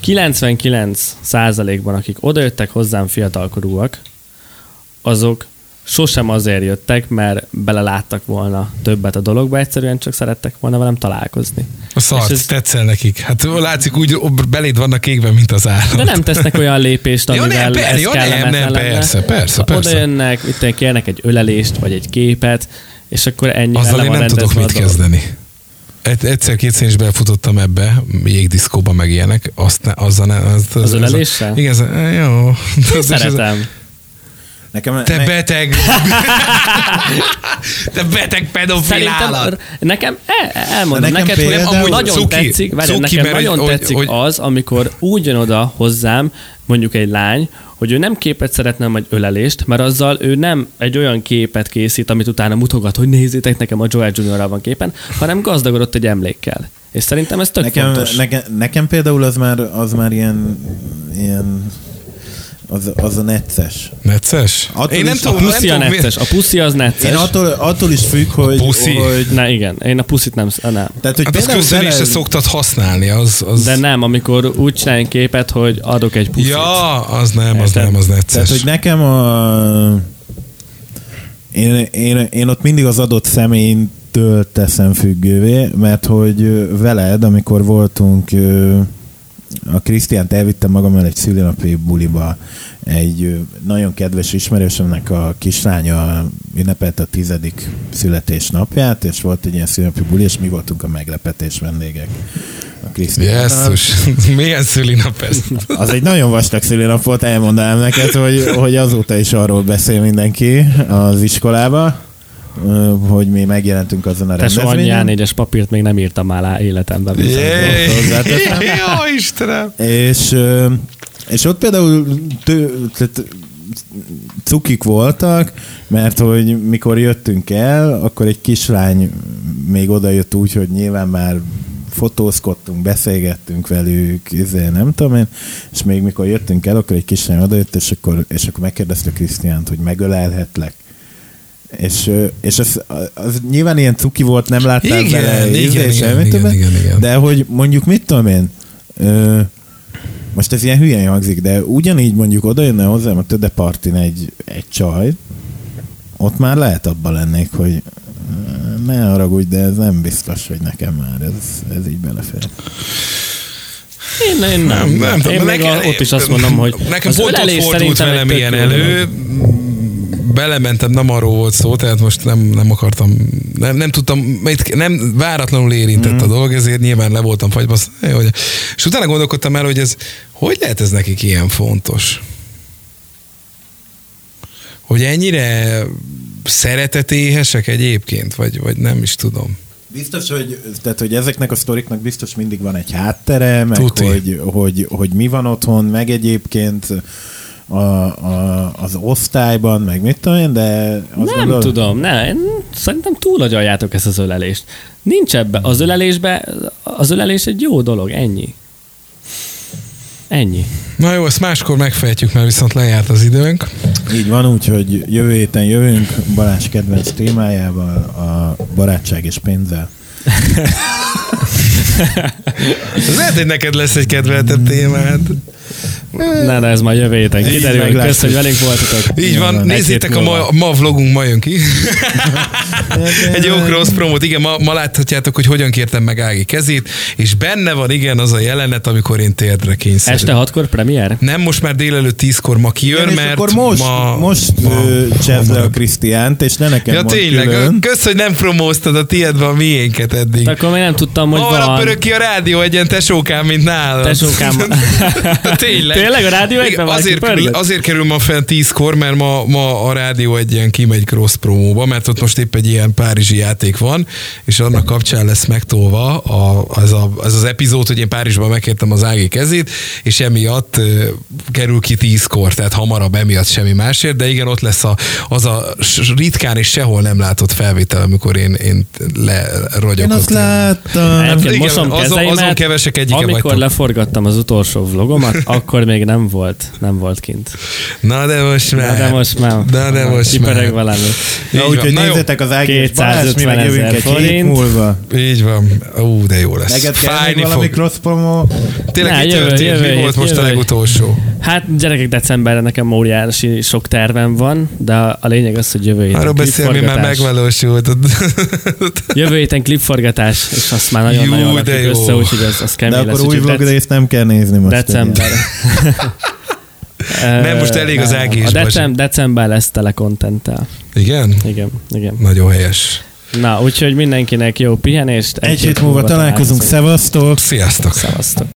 99 százalékban, akik odajöttek hozzám fiatalkorúak, azok sosem azért jöttek, mert beleláttak volna többet a dologba, egyszerűen csak szerettek volna velem találkozni. A szart, ez- tetszel nekik. Hát látszik úgy, beléd vannak égben, mint az állat. De nem tesznek olyan lépést, amivel nem, per- ez jó, nem, nem, persze, persze, persze. Oda jönnek, itt kérnek egy ölelést, vagy egy képet, és akkor ennyi Azzal én nem tudok mit kezdeni. Egy- Egyszer-kétszer is befutottam ebbe, jégdiszkóba meg ilyenek, azt ne, azzal ne, az, az, Az öleléssel? Igen, az, jó. Én Az- az- szeretem. Nekem, Te ne, beteg! (laughs) Te beteg pedofil állat! Nekem, el, elmondom Nekem neked, hogy például- amúgy nagyon Cuki, tetszik, várj, cuki, nekem nagyon hogy- tetszik hogy- az, amikor úgy jön oda hozzám, mondjuk egy lány, hogy ő nem képet szeretne, vagy ölelést, mert azzal ő nem egy olyan képet készít, amit utána mutogat, hogy nézzétek, nekem a Joel Juniorral van képen, hanem gazdagodott egy emlékkel. És szerintem ez tök nekem, fontos. nekem, nekem például az már, az már ilyen, ilyen az, az a necces. Necces? Attól Én nem is- a tudom, nem puszi a necces. A puszi az necces. Én attól, attól is függ, hogy... puszi? hogy Na igen, én a puszit nem, nem. tehát, hogy Hát azt köszönésre veled- szoktad használni, az... az... De nem, amikor úgy csinálj képet, hogy adok egy puszit. Ja, az nem, az Érted? nem, az Tehát, necces. hogy nekem a... Én, én, én ott mindig az adott személytől teszem függővé, mert hogy veled, amikor voltunk, ö, a Krisztiánt elvittem magammal egy szülinapi buliba, egy nagyon kedves ismerősömnek a kislánya ünnepelte a tizedik születésnapját, és volt egy ilyen szülinapi buli, és mi voltunk a meglepetés vendégek. Jesszus, (laughs) milyen szülinap ez? Az egy nagyon vastag szülinap volt, elmondanám neked, hogy, hogy azóta is arról beszél mindenki az iskolába, hogy mi megjelentünk azon a Te soha rendezvényen. A4-es papírt még nem írtam alá életemben. (laughs) Jó, Istenem! És, és ott például tő, tehát cukik voltak, mert hogy mikor jöttünk el, akkor egy kislány még oda jött úgy, hogy nyilván már fotózkodtunk, beszélgettünk velük, izé, nem tudom én, és még mikor jöttünk el, akkor egy kislány odajött, és akkor, és akkor megkérdezte Krisztiánt, hogy megölelhetlek. És, és az, az nyilván ilyen cuki volt, nem láttál Igen, vele igen, izé, igen, igen, többet, igen, igen. de hogy mondjuk mit tudom én, ö, most ez ilyen hülyen hangzik, de ugyanígy mondjuk oda jönne hozzám a Töde Partin egy, egy csaj, ott már lehet abban lennék, hogy ne haragudj, de ez nem biztos, hogy nekem már ez, ez így belefér. Én, én nem. Nem, nem én még nekem- ott is azt mondom, hogy Nekem az pont ott fordult velem ilyen elő, belementem, nem arról volt szó, tehát most nem, nem akartam, nem, nem tudtam, nem váratlanul érintett Mhm. mm. a dolog, ezért nyilván le voltam fagyva. hogy- És utána gondolkodtam el, hogy ez, hogy lehet ez nekik ilyen fontos? Hogy ennyire szeretetéhesek egyébként, vagy, vagy nem is tudom. Biztos, hogy, tehát, hogy ezeknek a sztoriknak biztos mindig van egy háttere, meg Tuti. hogy, hogy, hogy, mi van otthon, meg egyébként a, a, az osztályban, meg mit tudom én, de... azt Nem gondolod- tudom, ne, én szerintem túl agyaljátok ezt az ölelést. Nincs ebbe, az ölelésbe, az ölelés egy jó dolog, ennyi. Ennyi. Na jó, ezt máskor megfejtjük, mert viszont lejárt az időnk. Így van, úgyhogy jövő héten jövünk Balázs kedvenc témájával, a barátság és pénzzel. (laughs) Lehet, hogy neked lesz egy kedveltebb témád. Ne, de ez majd jövő héten Így kiderül. Köszönjük, hogy velünk voltatok. Így van, van. nézzétek, a ma, ma vlogunk ma jön ki. (laughs) Egy jó cross promót. Igen, ma, ma láthatjátok, hogy hogyan kértem meg Ági kezét, és benne van igen az a jelenet, amikor én térdre kényszerülök. Este hatkor premier? Nem, most már délelőtt tízkor ma kijön, Igen, és mert akkor most, ma, most ma, le a. Krisztiánt, és ne nekem Ja tényleg, külön. kösz, hogy nem promóztad a tiédbe a miénket eddig. Akkor még nem tudtam, hogy Hamarabb van. pörög ki a rádió egy ilyen tesókám, mint nálam. Tesókám. (laughs) Tényleg. Tényleg a rádió egyben azért, kerül, azért kerül ma fel tízkor, mert ma, ma a rádió egy ilyen kimegy cross promóba, mert ott most épp egy ilyen párizsi játék van, és annak kapcsán lesz megtolva a, az, a, az, az epizód, hogy én Párizsban megkértem az Ági kezét, és emiatt ö, kerül ki tízkor, tehát hamarabb emiatt semmi másért, de igen, ott lesz a, az a ritkán és sehol nem látott felvétel, amikor én, én Én lerogyok. azt láttam. Egyébként igen, mosom azon- azon kevesek egyike Amikor vagytok. leforgattam az utolsó vlogomat, (laughs) akkor még nem volt, nem volt kint. Na de most már. Na, de most már. Na de most Kipereg már. valami. Így Na, úgyhogy Na nézzetek az Ági és Balázs, mi meg 250 jövünk ezer egy hét múlva. Így van. Ú, de jó lesz. Neked kell Fájni valami fog. cross promo? Tényleg Ne, mi jövő- történt? jövő Mi volt most a legutolsó? Hát gyerekek, decemberre nekem óriási sok tervem van, de a lényeg az, hogy jövő héten Arról beszél, mi már megvalósult. Jövő héten klipforgatás, és azt már Jó, nagyon-nagyon de rakjuk jó. össze, úgyhogy az, az De kemény lesz. akkor új vlog dec- nem kell nézni most. December. Nem, most elég az. Ági Bazsi. decem, december lesz tele kontenttel. Igen? Igen, igen. Nagyon helyes. Na, úgyhogy mindenkinek jó pihenést. Egy hét múlva találkozunk, szevasztok! Sziasztok! Szevasztok.